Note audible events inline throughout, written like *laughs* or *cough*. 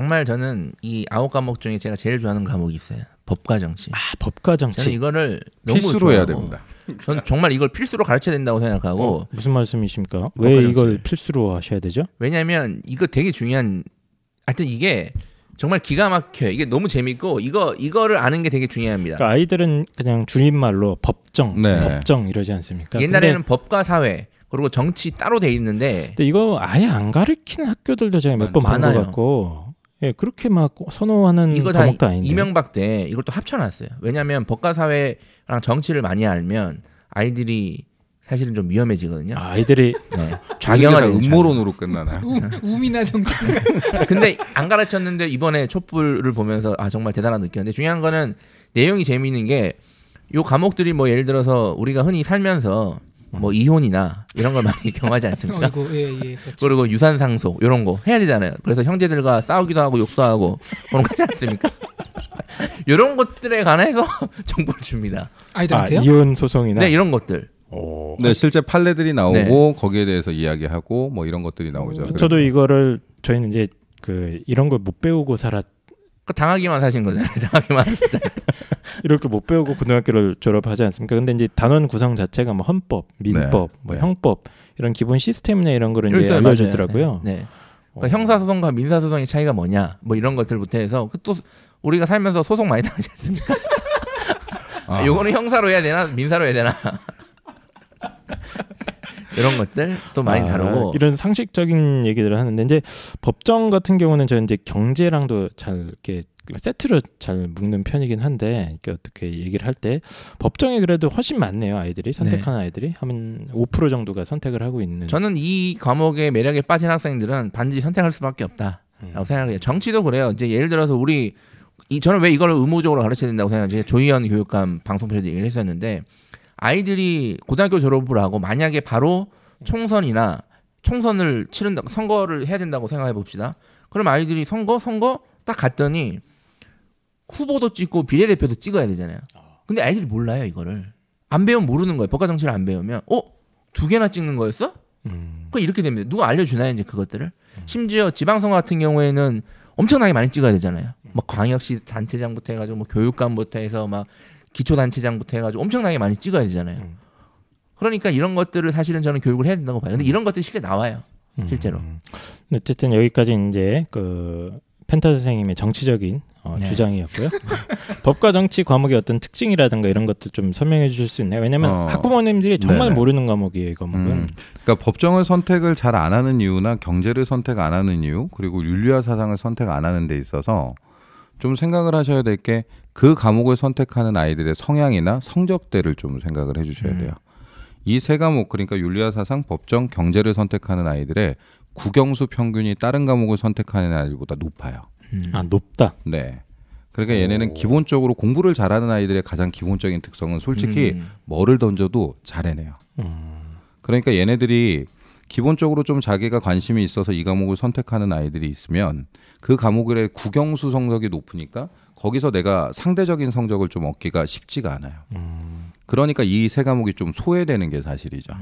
정말 저는 이 아홉 과목 중에 제가 제일 좋아하는 과목이 있어요. 법과 정치. 아 법과 저는 정치 이거를 너무 필수로 해야 좋아하고 됩니다. 저는 정말 이걸 필수로 가르쳐야 된다고 생각하고 어, 무슨 말씀이십니까? 왜 이걸. 필수로 하셔야 되죠? 왜냐하면 이거 되게 중요한. 하여튼 이게 정말 기가 막혀요. 이게 너무 재밌고 이거 이거를 아는 게 되게 중요합니다. 그러니까 아이들은 그냥 줄임말로 법정, 네. 법정 이러지 않습니까? 옛날에는 근데, 법과 사회 그리고 정치 따로 돼 있는데 근데 이거 아예 안 가르치는 학교들도 제가 몇 번 본것 많아요. 같고, 예 그렇게 막 선호하는 이거 다 과목도 아닌데. 이명박 때 이걸 또 합쳐놨어요. 왜냐하면 법과 사회랑 정치를 많이 알면 아이들이 사실은 좀 위험해지거든요. 아, 아이들이 네. *laughs* 되죠, 음모론으로 끝나나요? 우, 우미나 정치. *laughs* 근데 안 가르쳤는데 이번에 촛불을 보면서 아 정말 대단하다 느꼈는데 중요한 거는 내용이 재미있는 게 요 과목들이 뭐 예를 들어서 우리가 흔히 살면서 뭐 이혼이나 이런 걸 많이 *laughs* 경험하지 않습니까? 어이구, 예, 예. 그렇죠. 그리고 유산 상속 이런 거 해야 되잖아요. 그래서 형제들과 싸우기도 하고 욕도 하고 그런 거 하지 않습니까? *laughs* 이런 것들에 관해서 *laughs* 정보를 줍니다. 아, 아이들한테요? 이혼 소송이나 네, 이런 것들. 오. 네, 실제 판례들이 나오고 네. 거기에 대해서 이야기하고 뭐 이런 것들이 나오죠. 저도 이거를 저희는 이제 그 이런 걸 못 배우고 살았 그 당하기만 하신 거잖아요. *laughs* 당하기만 하셨잖아요. *laughs* 이렇게 못 배우고 고등학교를 졸업하지 않습니까? 근데 이제 단원 구성 자체가 뭐 헌법, 민법, 네. 뭐 네. 형법 이런 기본 시스템이나 이런 거를 이제 알려주더라고요. 네. 네. 어. 그러니까 형사소송과 민사소송의 차이가 뭐냐, 뭐 이런 것들부터 해서 그또 우리가 살면서 소송 많이 당하지 않습니까? *laughs* 아. 요거는 형사로 해야 되나, 민사로 해야 되나? 이런 것들 또 많이 아, 다루고 이런 상식적인 얘기들을 하는데 이제 법정 같은 경우는 저는 이제 경제랑도 잘 이렇게 세트로 잘 묶는 편이긴 한데 이렇게 어떻게 얘기를 할 때 법정이 그래도 훨씬 많네요 아이들이 선택하는 아이들이 하면 5% 정도가 선택을 하고 있는. 저는 이 과목의 매력에 빠진 학생들은 반드시 선택할 수밖에 없다라고 음. 생각해요. 정치도 그래요. 이제 예를 들어서 우리 이 저는 왜 이걸 의무적으로 가르쳐야 된다고 생각하면 제가 조희연 교육감 방송 편에서 얘기를 했었는데 아이들이 고등학교 졸업을 하고 만약에 바로 총선이나 총선을 치른다 선거를 해야 된다고 생각해 봅시다. 그럼 아이들이 선거 선거 딱 갔더니 후보도 찍고 비례대표도 찍어야 되잖아요. 근데 아이들이 몰라요 이거를 안 배우면 모르는 거예요. 법과 정치를 안 배우면 어두 개나 찍는 거였어? 음. 그 이렇게 됩니다. 누가 알려주나요 이제 그것들을? 심지어 지방선거 같은 경우에는 엄청나게 많이 찍어야 되잖아요. 막 광역시 단체장부터 해가지고 뭐 교육감부터 해서 막 기초단체장부터 해가지고 엄청나게 많이 찍어야 되잖아요. 음. 그러니까 이런 것들을 사실은 저는 교육을 해야 된다고 봐요. 근데 이런 것들이 실제 나와요. 실제로. 음. 어쨌든 여기까지 이제 그 펜타 선생님의 정치적인 어, 네. 주장이었고요. *laughs* 법과 정치 과목의 어떤 특징이라든가 이런 것들 좀 설명해 주실 수 있나요? 왜냐하면 어. 학부모님들이 정말 네네. 모르는 과목이에요, 이 과목은. 음. 그러니까 법정을 선택을 잘 안 하는 이유나 경제를 선택 안 하는 이유 그리고 윤리와 사상을 선택 안 하는 데 있어서 좀 생각을 하셔야 될 게 그 과목을 선택하는 아이들의 성향이나 성적대를 좀 생각을 해주셔야 음. 돼요. 이세 과목 그러니까 윤리와 사상, 법정, 경제를 선택하는 아이들의 국영수 평균이 다른 과목을 선택하는 아이들보다 높아요. 음. 아 높다. 네. 그러니까 얘네는 기본적으로 공부를 잘하는 아이들의 가장 기본적인 특성은 솔직히 음. 뭐를 던져도 잘 해내요. 음. 그러니까 얘네들이 기본적으로 좀 자기가 관심이 있어서 이 과목을 선택하는 아이들이 있으면 그 과목의 국영수 성적이 높으니까 거기서 내가 상대적인 성적을 좀 얻기가 쉽지가 않아요. 음. 그러니까 이 세 과목이 좀 소외되는 게 사실이죠.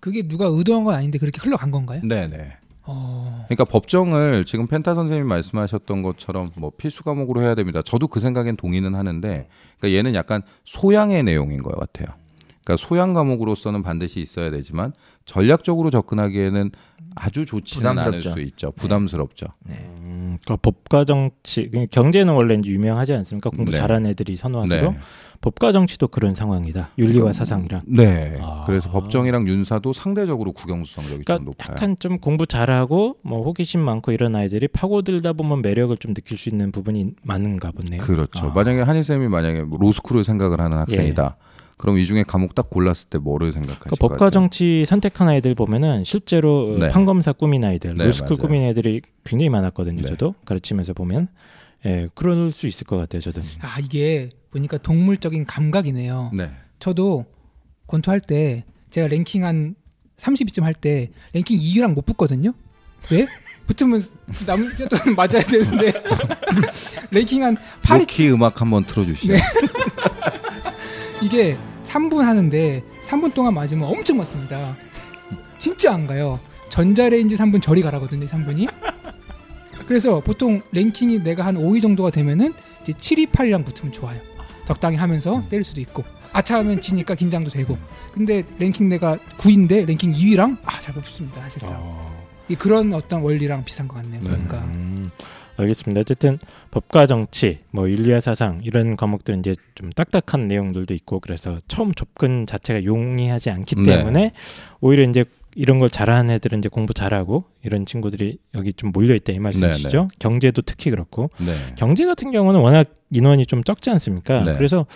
그게 누가 의도한 건 아닌데 그렇게 흘러간 건가요? 네네. 어, 그러니까 법정을 지금 펜타 선생님이 말씀하셨던 것처럼 뭐 필수 과목으로 해야 됩니다. 저도 그 생각엔 동의는 하는데, 그러니까 얘는 약간 소양의 내용인 것 같아요. 그러니까 소양 과목으로서는 반드시 있어야 되지만 전략적으로 접근하기에는 아주 좋지는 않을 부담스럽죠. 수 있죠. 부담스럽죠. 네. 음, 그러니까 법과 정치, 그러니까 경제는 원래 이제 유명하지 않습니까? 공부 네. 잘하는 애들이 선호하기로 네. 법과 정치도 그런 상황이다. 윤리와 사상이랑. 네. 아. 그래서 법정이랑 윤사도 상대적으로 국영수 성적이 그러니까 좀 높아요. 약간 좀 공부 잘하고 뭐 호기심 많고 이런 아이들이 파고들다 보면 매력을 좀 느낄 수 있는 부분이 많은가 보네요. 그렇죠. 아. 만약에 한희 쌤이 만약에 뭐 로스쿨을 생각을 하는 학생이다. 그럼 이 중에 과목 딱 골랐을 때 뭐를 생각하실 그러니까 것 법과 같아요? 정치 선택한 아이들 보면은 실제로 네. 판검사 꾸민 아이들, 네, 로스쿨. 꾸민 애들이 굉장히 많았거든요. 네. 저도 가르치면서 보면, 예, 그럴 수 있을 것 같아요. 저도. 아 이게 보니까 동물적인 감각이네요. 네. 저도 권투할 때 제가 랭킹 한 30위쯤 할 때 랭킹 2위랑 못 붙거든요. 왜? *laughs* 붙으면 남자도 *laughs* 맞아야 되는데 *laughs* 랭킹 한 8위 로키 음악 한번 틀어주시죠. 네. 이게 3분 하는데 3분 동안 맞으면 엄청 맞습니다. 진짜 안 가요. 전자레인지 3분 저리 가라거든요, 3분이. 그래서 보통 랭킹이 내가 한 5위 정도가 되면은 이제 7위, 8위랑 붙으면 좋아요. 적당히 하면서 때릴 수도 있고 아차하면 지니까 긴장도 되고. 근데 랭킹 내가 9위인데 랭킹 2위랑 아잘못 붙습니다 사실상. 어. 이 그런 어떤 원리랑 비슷한 것 같네요. 네. 그러니까 음, 알겠습니다. 어쨌든 법과 정치, 뭐 윤리와 사상 이런 과목들은 이제 좀 딱딱한 내용들도 있고 그래서 처음 접근 자체가 용이하지 않기 네. 때문에 오히려 이제 이런 걸 잘하는 애들은 이제 공부 잘하고 이런 친구들이 여기 좀 몰려 있다 이 말씀이시죠. 경제도 특히 그렇고 네. 경제 같은 경우는 워낙 인원이 좀 적지 않습니까? 네. 그래서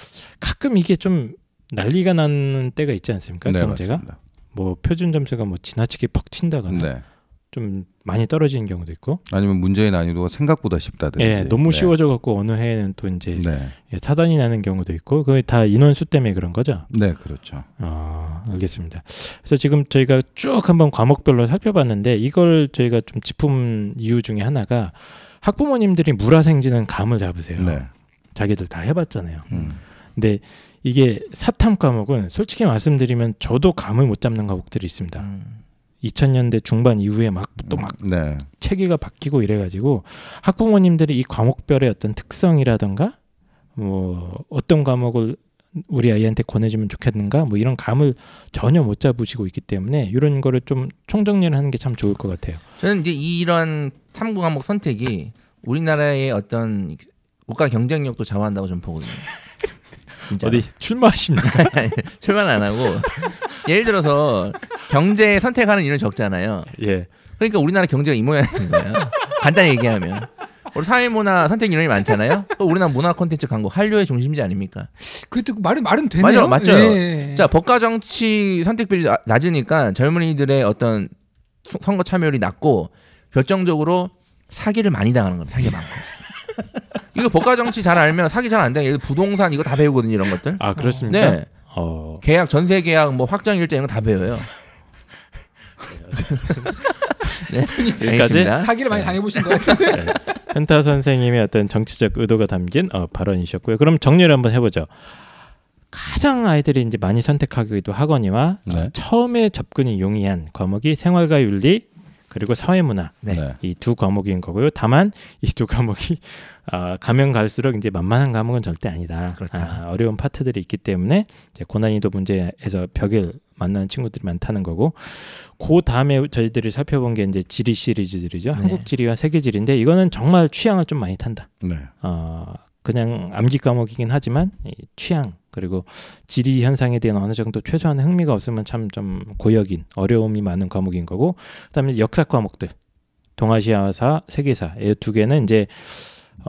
가끔 이게 좀 난리가 나는 때가 있지 않습니까? 네, 경제가 맞습니다. 뭐 표준 점수가 뭐 지나치게 퍽 튄다거나 네. 좀 많이 떨어지는 경우도 있고 아니면 문제의 난이도가 생각보다 쉽다든지. 예, 너무 네. 쉬워져 갖고 어느 해에는 또 이제 네. 예, 차단이 나는 경우도 있고 그게 다 인원수 때문에 그런 거죠. 네, 그렇죠. 아, 알겠습니다. 그래서 지금 저희가 쭉 한번 과목별로 살펴봤는데 이걸 저희가 좀 짚은 이유 중에 하나가 학부모님들이 물화생지는 감을 잡으세요. 네. 자기들 다 해봤잖아요. 음. 근데 이게 사탐 과목은 솔직히 말씀드리면 저도 감을 못 잡는 과목들이 있습니다. 음. 2000년대 중반 이후에 막 또막 네. 체계가 바뀌고 이래가지고 학부모님들이 이 과목별의 어떤 특성이라던가 뭐 어떤 과목을 우리 아이한테 권해주면 좋겠는가 뭐 이런 감을 전혀 못 잡으시고 있기 때문에 이런 거를 좀 총정리를 하는 게 참 좋을 것 같아요. 저는 이제 이런 탐구 과목 선택이 우리나라의 어떤 국가 경쟁력도 좌우한다고 좀 보거든요. *laughs* 진짜 어디 출마하십니까? *laughs* 출발 안 하고 예를 들어서 경제 선택하는 인원 적잖아요. 예. 그러니까 우리나라 경제가 이 모양인 거예요. 간단히 얘기하면 우리 사회문화 선택 인원이 많잖아요. 또 우리나라 문화 콘텐츠 광고 한류의 중심지 아닙니까? 그것도 말은 말은 되네요. 맞아, 맞죠. 예. 자 법과 정치 선택 비율이 나- 낮으니까 젊은이들의 어떤 소- 선거 참여율이 낮고 결정적으로 사기를 많이 당하는 겁니다. 사기 많고. *laughs* 이거 법과 정치 잘 알면 사기 잘안 들어 부동산 이거 다 배우거든요. 이런 것들. 아 그렇습니까? 네. 어. 계약 전세 계약 뭐 확정 일자 이런 거 다 배워요. *laughs* 네. 여기까지? 알겠습니다. 사기를 많이 당해보신 것 같은데. 펜타 선생님의 어떤 정치적 의도가 담긴 어, 발언이셨고요. 그럼 정리를 한번 해보죠. 가장 아이들이 이제 많이 선택하기도 하거니와 네. 처음에 접근이 용이한 과목이 생활과 윤리 그리고 사회문화 네. 네. 이두 과목인 거고요. 다만 이 두 과목이 아, 가면 갈수록 이제 만만한 과목은 절대 아니다. 그렇다. 아, 어려운 파트들이 있기 때문에 이제 고난이도 문제에서 벽을 만나는 친구들이 많다는 거고 그 다음에 저희들이 살펴본 게 이제 지리 시리즈들이죠. 네. 한국 지리와 세계 지리인데 이거는 정말 취향을 좀 많이 탄다. 네. 어, 그냥 암기 과목이긴 하지만 이 취향 그리고 지리 현상에 대한 어느 정도 최소한의 흥미가 없으면 참 좀 고역인 어려움이 많은 과목인 거고 그다음에 역사 과목들 동아시아사 세계사 이 두 개는 이제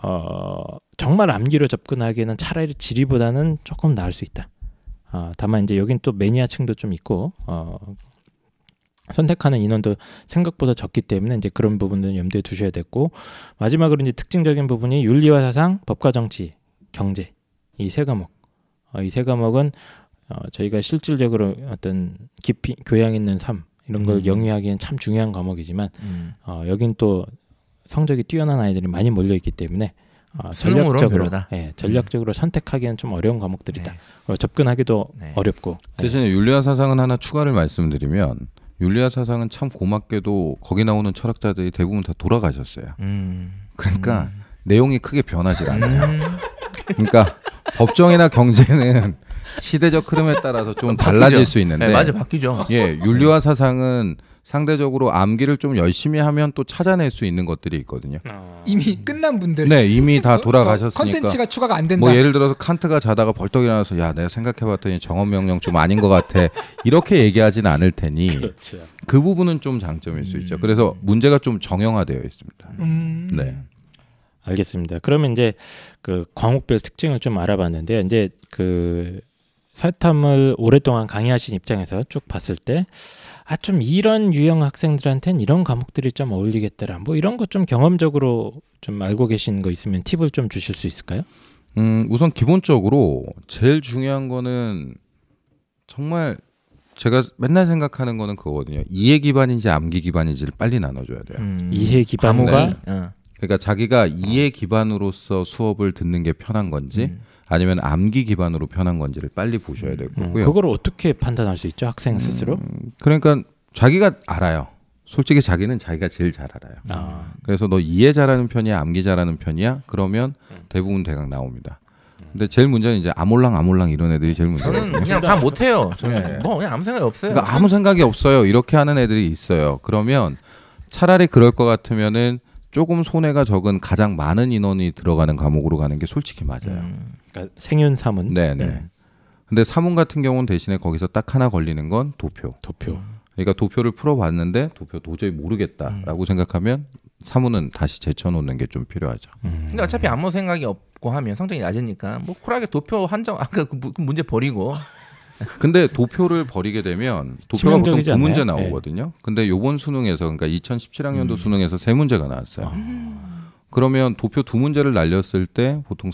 어, 정말 암기로 접근하기에는 차라리 지리보다는 조금 나을 수 있다. 어, 다만 이제 여긴 또 매니아층도 좀 있고 어, 선택하는 인원도 생각보다 적기 때문에 이제 그런 부분들은 염두에 두셔야 됐고 마지막으로 이제 특징적인 부분이 윤리와 사상, 법과 정치, 경제 이 세 과목. 어, 이 세 과목은 어, 저희가 실질적으로 어떤 깊이 교양 있는 삶 이런 걸 음. 영위하기엔 참 중요한 과목이지만 음. 어, 여긴 또 성적이 뛰어난 아이들이 많이 몰려 있기 때문에 어, 전략적으로. 예, 전략적으로 선택하기엔 좀 어려운 과목들이다. 네. 어, 접근하기도 네. 어렵고. 예. 대신에 윤리와 사상은 하나 추가를 말씀드리면 윤리와 사상은 참 고맙게도 거기 나오는 철학자들이 대부분 다 돌아가셨어요. 음. 그러니까 내용이 크게 변하지 않아요. 음. 그러니까 법정이나 경제는 시대적 흐름에 따라서 좀 달라질 수 있는데 네, 맞아 바뀌죠. 예, 윤리와 사상은 상대적으로 암기를 좀 열심히 하면 또 찾아낼 수 있는 것들이 있거든요. 어, 이미 끝난 분들. 네, 이미 다 더- 돌아가셨으니까. 더 컨텐츠가 추가가 안 된다. 뭐 예를 들어서 칸트가 자다가 벌떡 일어나서 야 내가 생각해봤더니 정원 명령 좀 아닌 것 같아 *laughs* 이렇게 얘기하지는 않을 테니 그렇죠. 그 부분은 좀 장점일 수 있죠. 그래서 문제가 좀 정형화되어 있습니다. 음. 네. 알겠습니다. 그러면 이제 그 과목별 특징을 좀 알아봤는데 이제 그 사탐을 오랫동안 강의하신 입장에서 쭉 봤을 때 아 좀 이런 유형 학생들한테는 이런 과목들이 좀 어울리겠더라. 뭐 이런 것 좀 경험적으로 좀 알고 계신 거 있으면 팁을 좀 주실 수 있을까요? 음, 우선 기본적으로 제일 중요한 거는 정말 제가 맨날 생각하는 거는 그거거든요. 이해 기반인지 암기 기반인지를 빨리 나눠줘야 돼요. 음. 이해 기반과 과목이, 어. 그러니까 자기가 이해 기반으로서 수업을 듣는 게 편한 건지 음. 아니면 암기 기반으로 편한 건지를 빨리 보셔야 될 음, 거고요. 그걸 어떻게 판단할 수 있죠? 학생 스스로? 음, 그러니까 자기가 알아요. 솔직히 자기는 자기가 제일 잘 알아요. 아. 그래서 너 이해 잘하는 편이야, 암기 잘하는 편이야? 그러면 대부분 대강 나옵니다. 근데 제일 문제는 이제 아몰랑 아몰랑 이런 애들이 제일 저는 문제거든요. 그냥 다 못해요. 저는 네. 뭐 그냥 아무 생각이 없어요. 그러니까 아무 생각이 없어요. 이렇게 하는 애들이 있어요. 그러면 차라리 그럴 것 같으면은 조금 손해가 적은 가장 많은 인원이 들어가는 과목으로 가는 게 솔직히 맞아요. 음. 그러니까 생윤 사문. 네네. 음. 근데 사문 같은 경우는 대신에 거기서 딱 하나 걸리는 건 도표. 도표. 그러니까 도표를 풀어봤는데 도표 도저히 모르겠다라고 생각하면 사문은 다시 제쳐놓는 게 좀 필요하죠. 음. 근데 어차피 아무 생각이 없고 하면 성적이 낮으니까 뭐 쿨하게 도표 한정 아까 그 무- 그 문제 버리고 근데 도표를 버리게 되면 도표가 보통 두 문제 않나요? 나오거든요. 근데 요번 수능에서 그러니까 2017학년도 음. 수능에서 세 문제가 나왔어요. 그러면 도표 두 문제를 날렸을 때 보통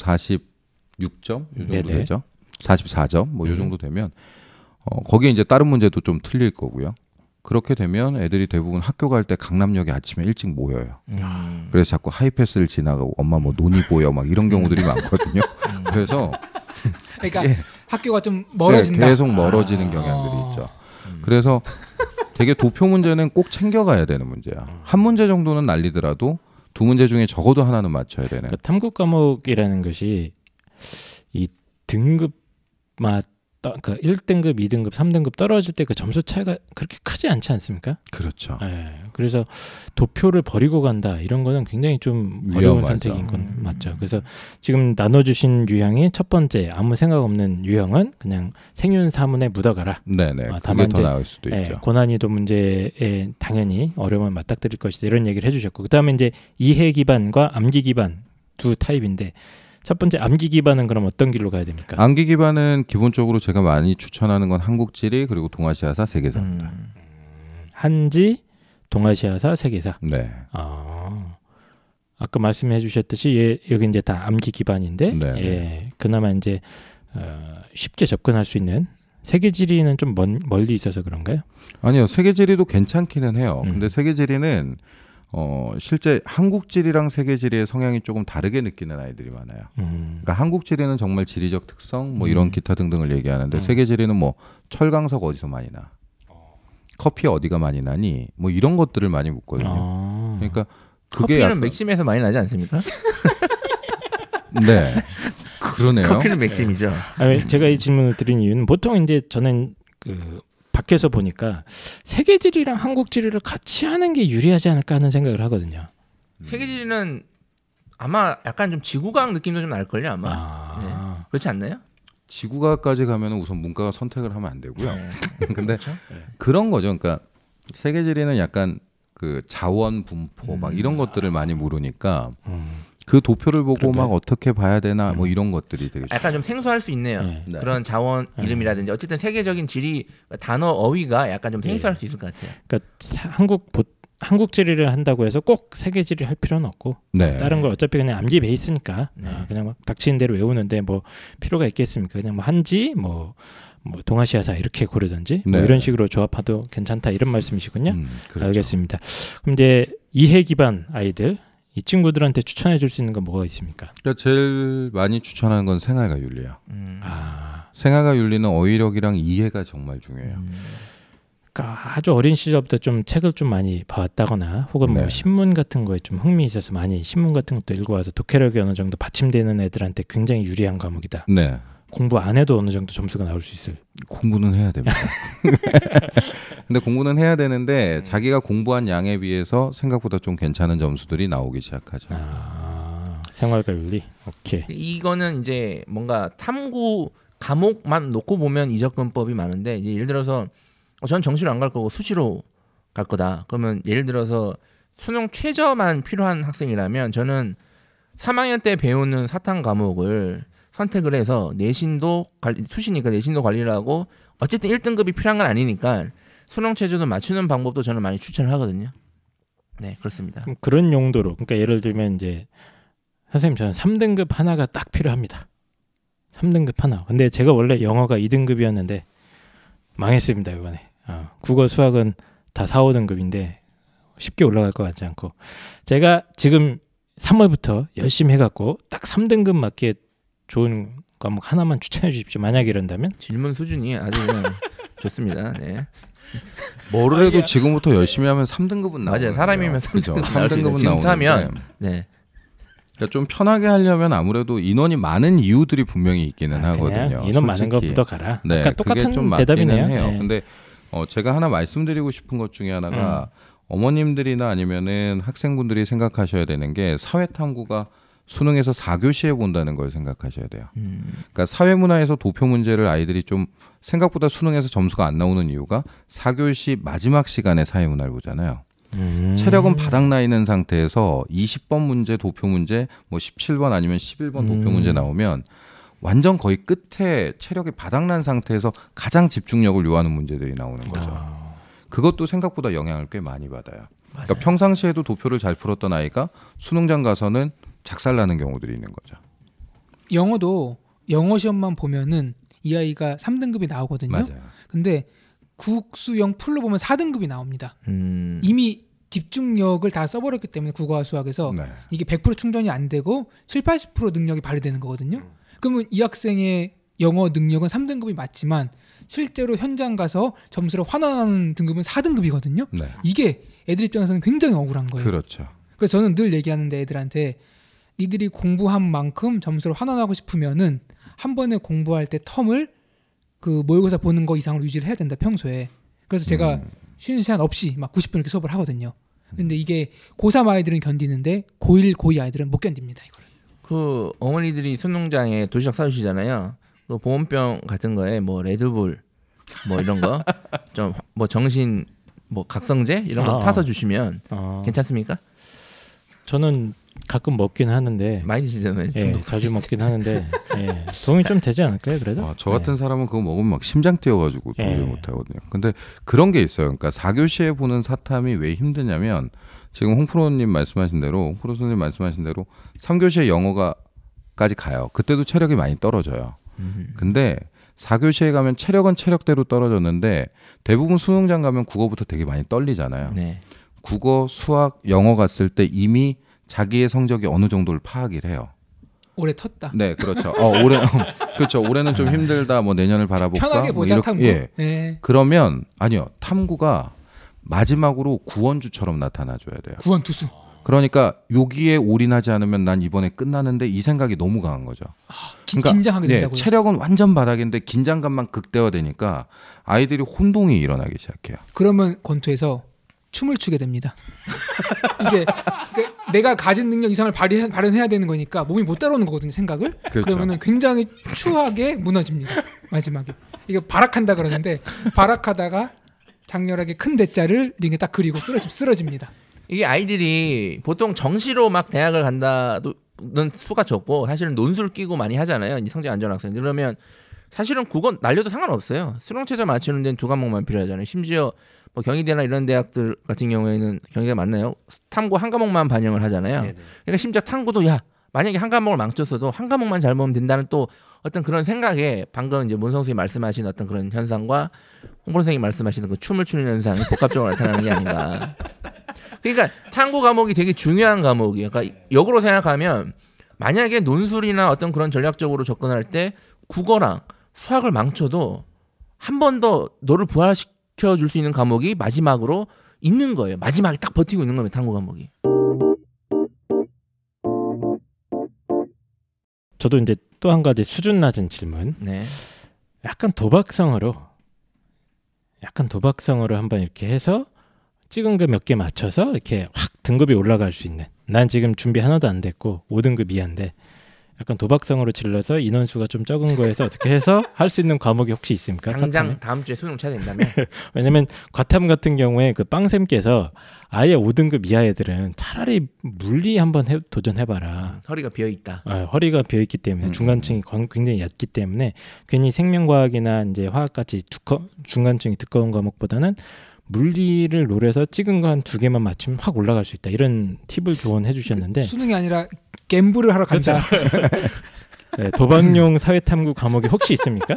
46점 요 정도 네네. 되죠. 44점 뭐요 음. 정도 되면 어 거기에 이제 다른 문제도 좀 틀릴 거고요. 그렇게 되면 애들이 대부분 학교 갈 때 강남역에 아침에 일찍 모여요. 음. 그래서 자꾸 하이패스를 지나가고 엄마 뭐 논이 보여 막 이런 경우들이 많거든요. 음. *laughs* *laughs* 그래서 그러니까 예. 학교가 좀 멀어진다. 네, 계속 멀어지는 경향들이 아. 있죠. 그래서 되게 도표 문제는 꼭 챙겨가야 되는 문제야. 한 문제 정도는 날리더라도 두 문제 중에 적어도 하나는 맞춰야 되는. 그러니까 탐구 과목이라는 것이 이 등급마다 그러니까 1등급, 2등급, 3등급 떨어질 때 그 점수 차이가 그렇게 크지 않지 않습니까? 그렇죠. 예. 그래서 도표를 버리고 간다 이런 거는 굉장히 좀 어려운 위험하죠. 선택인 건 음. 맞죠. 그래서 지금 나눠주신 유형이 첫 번째 아무 생각 없는 유형은 그냥 생윤 사문에 묻어가라. 네네. 아, 다만 더 나을 수도 예, 있죠. 고난이도 문제에 당연히 어려움을 맞닥뜨릴 것이다 이런 얘기를 해주셨고 그 다음에 이제 이해 기반과 암기 기반 두 타입인데 첫 번째 암기 기반은 그럼 어떤 길로 가야 됩니까? 암기 기반은 기본적으로 제가 많이 추천하는 건 한국지리 그리고 동아시아사 세계사입니다. 음. 한지, 동아시아사, 세계사. 네. 아, 아까 말씀해 주셨듯이 예, 여기 이제 다 암기 기반인데 네. 예, 그나마 이제 어, 쉽게 접근할 수 있는 세계지리는 좀 먼, 멀리 있어서 그런가요? 아니요. 세계지리도 괜찮기는 해요. 음. 근데 세계지리는 어 실제 한국 지리랑 세계 지리의 성향이 조금 다르게 느끼는 아이들이 많아요. 음, 그러니까 한국 지리는 정말 지리적 특성 뭐 음. 이런 기타 등등을 얘기하는데 음. 세계 지리는 뭐 철강석 어디서 많이 나, 커피 어디가 많이 나니 뭐 이런 것들을 많이 묻거든요. 아, 그러니까 그게 커피는 약간- 맥심에서 많이 나지 않습니까? *laughs* 네 그러네요. 커피는 맥심이죠. 아니, 제가 이 질문을 드린 이유는 보통 이제 저는 그 밖에서 보니까 세계 지리랑 한국 지리를 같이 하는 게 유리하지 않을까 하는 생각을 하거든요. 세계 지리는 아마 약간 좀 지구과학 느낌도 좀 날걸요 아마. 아, 그렇지 않나요? 지구과학까지 가면 우선 문과가 선택을 하면 안 되고요. 네. *laughs* 근데 그렇죠? 그런 거죠. 그러니까 세계 지리는 약간 그 자원 분포 막 이런 것들을 많이 물으니까 음, 그 도표를 보고 그러게요. 막 어떻게 봐야 되나 뭐 음. 이런 것들이 되게 약간 좀 생소할 수 있네요. 네. 네. 그런 자원 네. 이름이라든지 어쨌든 세계적인 지리 단어 어휘가 약간 좀 생소할 수 있을 것 같아요. 그러니까 사- 한국 보, 한국 지리를 한다고 해서 꼭 세계 지리 할 필요는 없고 네. 다른 걸 어차피 그냥 암기 베이스니까 네. 아, 그냥 막 닥치는 대로 외우는데 뭐 필요가 있겠습니까? 그냥 뭐 한지 뭐, 뭐 동아시아사 이렇게 고르든지 뭐 네. 이런 식으로 조합해도 괜찮다 이런 말씀이시군요. 음, 그렇죠. 알겠습니다. 그럼 이제 이해 기반 아이들 이 친구들한테 추천해 줄 수 있는 건 뭐가 있습니까? 그러니까 제일 많이 추천하는 건 생활과 윤리야. 음. 아, 생활과 윤리는 어휘력이랑 이해가 정말 중요해요. 음. 그러니까 아주 어린 시절부터 좀 책을 좀 많이 봐왔다거나 혹은 뭐 네. 신문 같은 거에 좀 흥미 있어서 많이 신문 같은 것도 읽어와서 독해력이 어느 정도 받침되는 애들한테 굉장히 유리한 과목이다. 네. 공부 안 해도 어느 정도 점수가 나올 수 있을. 공부는 해야 됩니다. *laughs* 근데 공부는 해야 되는데 자기가 공부한 양에 비해서 생각보다 좀 괜찮은 점수들이 나오기 시작하죠. 아, 생활과 윤리. 오케이. 이거는 이제 뭔가 탐구 과목만 놓고 보면 이적근법이 많은데 이제 예를 들어서 어, 전 정시로 안 갈 거고 수시로 갈 거다. 그러면 예를 들어서 수능 최저만 필요한 학생이라면 저는 3학년 때 배우는 사탕 과목을 선택을 해서 내신도 관리, 수시니까 내신도 관리를 하고 어쨌든 1등급이 필요한 건 아니니까 수능 최저도 맞추는 방법도 저는 많이 추천을 하거든요. 네, 그렇습니다. 그런 용도로 그러니까 예를 들면 이제 선생님 저는 3등급 하나가 딱 필요합니다. 3등급 하나. 근데 제가 원래 영어가 2등급이었는데 망했습니다 이번에. 어, 국어 수학은 다 4, 5등급인데 쉽게 올라갈 것 같지 않고 제가 지금 3월부터 열심히 해갖고 딱 3등급 맞게 좋은 과목 하나만 추천해 주십시오. 만약 이런다면 질문 수준이 아주 좋습니다. 네. 뭐를 해도 지금부터 열심히 하면 3등급은 나와요. 맞아요. 사람이면 그죠. 3등급은 나올 수 있어요. 3등급은 지금 타면 나오는데 네. 그러니까 좀 편하게 하려면 아무래도 인원이 많은 이유들이 분명히 있기는 아, 하거든요. 인원 많은 거 솔직히. 묻어가라. 네, 그게 똑같은 좀 맞기는 대답이네요. 해요. 네. 근데 어, 제가 하나 말씀드리고 싶은 것 중에 하나가 음. 어머님들이나 아니면은 학생분들이 생각하셔야 되는 게 사회 탐구가 수능에서 4교시에 본다는 걸 생각하셔야 돼요. 음. 그러니까 사회 문화에서 도표 문제를 아이들이 좀 생각보다 수능에서 점수가 안 나오는 이유가 4교시 마지막 시간에 사회 문화를 보잖아요. 음. 체력은 바닥 나 있는 상태에서 20번 문제 도표 문제 뭐 17번 아니면 11번 도표 음. 문제 나오면 완전 거의 끝에 체력이 바닥 난 상태에서 가장 집중력을 요하는 문제들이 나오는 거죠. 그것도 생각보다 영향을 꽤 많이 받아요. 그러니까 평상시에도 도표를 잘 풀었던 아이가 수능장 가서는 작살나는 경우들이 있는 거죠. 영어도 영어 시험만 보면은 이 아이가 3등급이 나오거든요. 맞아요. 근데 국수영 풀로 보면 4등급이 나옵니다. 음. 이미 집중력을 다 써버렸기 때문에 국어와 수학에서 네. 이게 100% 충전이 안 되고 7, 80% 능력이 발휘되는 거거든요. 그러면 이 학생의 영어 능력은 3등급이 맞지만 실제로 현장 가서 점수를 환원하는 등급은 4등급이거든요. 네. 이게 애들 입장에서는 굉장히 억울한 거예요. 그렇죠. 그래서 저는 늘 얘기하는데 애들한테 니들이 공부한 만큼 점수를 환원하고 싶으면은 한 번에 공부할 때 텀을 그 모의고사 보는 거 이상으로 유지를 해야 된다 평소에. 그래서 제가 음. 쉬는 시간 없이 막 90분 이렇게 수업을 하거든요. 근데 이게 고3 아이들은 견디는데 고1, 고2 아이들은 못 견딥니다. 이걸. 그 어머니들이 수능장에 도시락 사주시잖아요. 그 보온병 같은 거에 뭐 레드불 뭐 이런 거 *laughs* 좀 뭐 정신 뭐 각성제 이런 거 아, 타서 주시면 어, 괜찮습니까? 저는 가끔 먹긴 하는데 많이 드시잖아요. 예. 자주 먹긴 하는데 *laughs* 예, 도움이 좀 되지 않을까요? 그래도 와, 저 같은 사람은 그거 먹으면 막 심장 뛰어가지고 도저히 예. 못 하거든요. 근데 그런 게 있어요. 그러니까 4교시에 보는 사탐이 왜 힘드냐면 지금 홍프로님 말씀하신 대로 홍프로 선생님 말씀하신 대로 3교시에 영어가까지 가요. 그때도 체력이 많이 떨어져요. 음. 근데 4교시에 가면 체력은 체력대로 떨어졌는데 대부분 수능장 가면 국어부터 되게 많이 떨리잖아요. 네. 국어, 수학, 영어 갔을 때 이미 자기의 성적이 어느 정도를 파악을 해요. 오래 텄다. 네, 그렇죠. 어, 올해 *laughs* 그렇죠. 올해는 좀 힘들다. 뭐 내년을 바라볼까? 편하게 뭐 보자 이렇게- 탐구. 예. 예. 그러면 아니요. 탐구가 마지막으로 구원주처럼 나타나 줘야 돼요. 구원 투수. 그러니까 여기에 올인하지 않으면 난 이번에 끝나는데 이 생각이 너무 강한 거죠. 기, 긴장하게 네, 된다고요. 체력은 완전 바닥인데 긴장감만 극대화되니까 아이들이 혼동이 일어나기 시작해요. 그러면 권투에서 춤을 추게 됩니다. 이게 그 내가 가진 능력 이상을 발휘, 발현해야 되는 거니까 몸이 못 따라오는 거거든요 생각을. 그렇죠. 그러면은 굉장히 추하게 무너집니다. 마지막에 이게 발악한다 그러는데 발악하다가 장렬하게 큰 대자를 링에 딱 그리고 쓰러집 쓰러집니다. 이게 아이들이 보통 정시로 막 대학을 간다는 수가 적고 사실은 논술 끼고 많이 하잖아요. 성적 안 좋은 학생. 그러면 사실은 국어 날려도 상관없어요. 수능 최저 맞추는 데는 두 과목만 필요하잖아요. 심지어 뭐 경희대나 이런 대학들 같은 경우에는 경희대 맞나요? 탐구 한 과목만 반영을 하잖아요. 그러니까 심지어 탐구도 야 만약에 한 과목을 망쳤어도 한 과목만 잘 보면 된다는 또 어떤 그런 생각에 방금 이제 문성 선생님 말씀하신 어떤 그런 현상과 홍보 선생님 말씀하시는 그 춤을 추는 현상이 복합적으로 나타나는 게 아닌가. 그러니까 탐구 과목이 되게 중요한 과목이에요. 그러니까 역으로 생각하면 만약에 논술이나 어떤 그런 전략적으로 접근할 때 국어랑 수학을 망쳐도 한 번 더 너를 부활시 켜줄 수 있는 과목이 마지막으로 있는 거예요. 마지막에 딱 버티고 있는 겁니다. 탐구 과목이. 저도 이제 또 한 가지 수준 낮은 질문. 네. 약간 도박성으로 약간 도박성으로 한번 이렇게 해서 찍은 거몇개 맞춰서 이렇게 확 등급이 올라갈 수 있는 난 지금 준비 하나도 안 됐고 5등급 이하인데 약간 도박성으로 질러서 인원수가 좀 적은 거에서 어떻게 해서 *laughs* 할 수 있는 과목이 혹시 있습니까? 당장 사탐에? 다음 주에 수능 쳐야 된다면 *laughs* 왜냐면 과탐 같은 경우에 그 빵쌤께서 아예 5등급 이하 애들은 차라리 물리 한번 해, 도전해봐라. 허리가 비어 있다. 아, 허리가 비어 있기 때문에 음. 중간층이 광- 굉장히 얕기 때문에 괜히 생명과학이나 이제 화학 같이 두꺼 중간층이 두꺼운 과목보다는 물리를 노려서 찍은 거 한 두 개만 맞추면 확 올라갈 수 있다 이런 팁을 조언해 주셨는데 수능이 아니라 갬블을 하러 간다. *laughs* 네, 도박용 *laughs* 사회탐구 과목이 혹시 있습니까?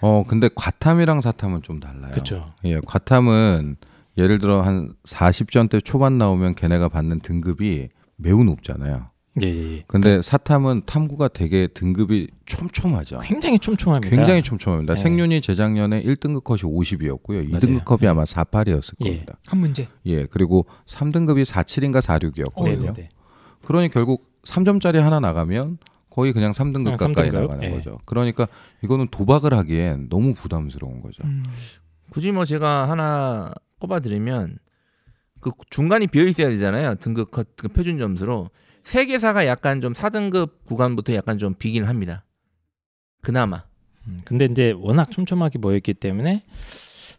어, 근데 과탐이랑 사탐은 좀 달라요. 그렇죠. 예, 과탐은 예를 들어 한 40점대 초반 나오면 걔네가 받는 등급이 매우 높잖아요. 예, 예, 예. 근데 사탐은 탐구가 되게 등급이 촘촘하죠. 굉장히 촘촘합니다. 굉장히 촘촘합니다. 네. 생윤이 재작년에 1등급 컷이 50이었고요. 맞아요. 2등급 컷이 네. 아마 48이었을 예. 겁니다. 한 문제. 예, 그리고 3등급이 47인가 46이었거든요. 어휴. 네. 그러니 결국 3점짜리 하나 나가면 거의 그냥 3등급 그냥 가까이 3등급? 나가는 예. 거죠. 그러니까 이거는 도박을 하기엔 너무 부담스러운 거죠. 음. 굳이 뭐 제가 하나 꼽아드리면 그 중간이 비어 있어야 되잖아요. 등급 컷, 그 표준 점수로 세계사가 약간 좀 4등급 구간부터 약간 좀 비긴 합니다. 그나마 음, 근데 이제 워낙 촘촘하게 모였기 때문에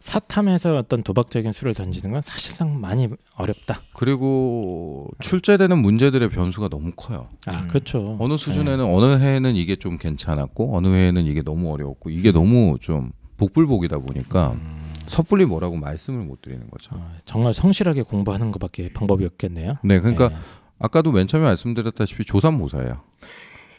사탐에서 어떤 도박적인 수를 던지는 건 사실상 많이 어렵다. 그리고 출제되는 문제들의 변수가 너무 커요. 아, 음. 그렇죠. 어느 수준에는 어느 해에는 이게 좀 괜찮았고 어느 해에는 이게 너무 어려웠고 이게 너무 좀 복불복이다 보니까 음, 섣불리 뭐라고 말씀을 못 드리는 거죠. 어, 정말 성실하게 공부하는 것밖에 방법이 없겠네요. 네, 그러니까 예. 아까도 맨 처음에 말씀드렸다시피 조삼모사예요.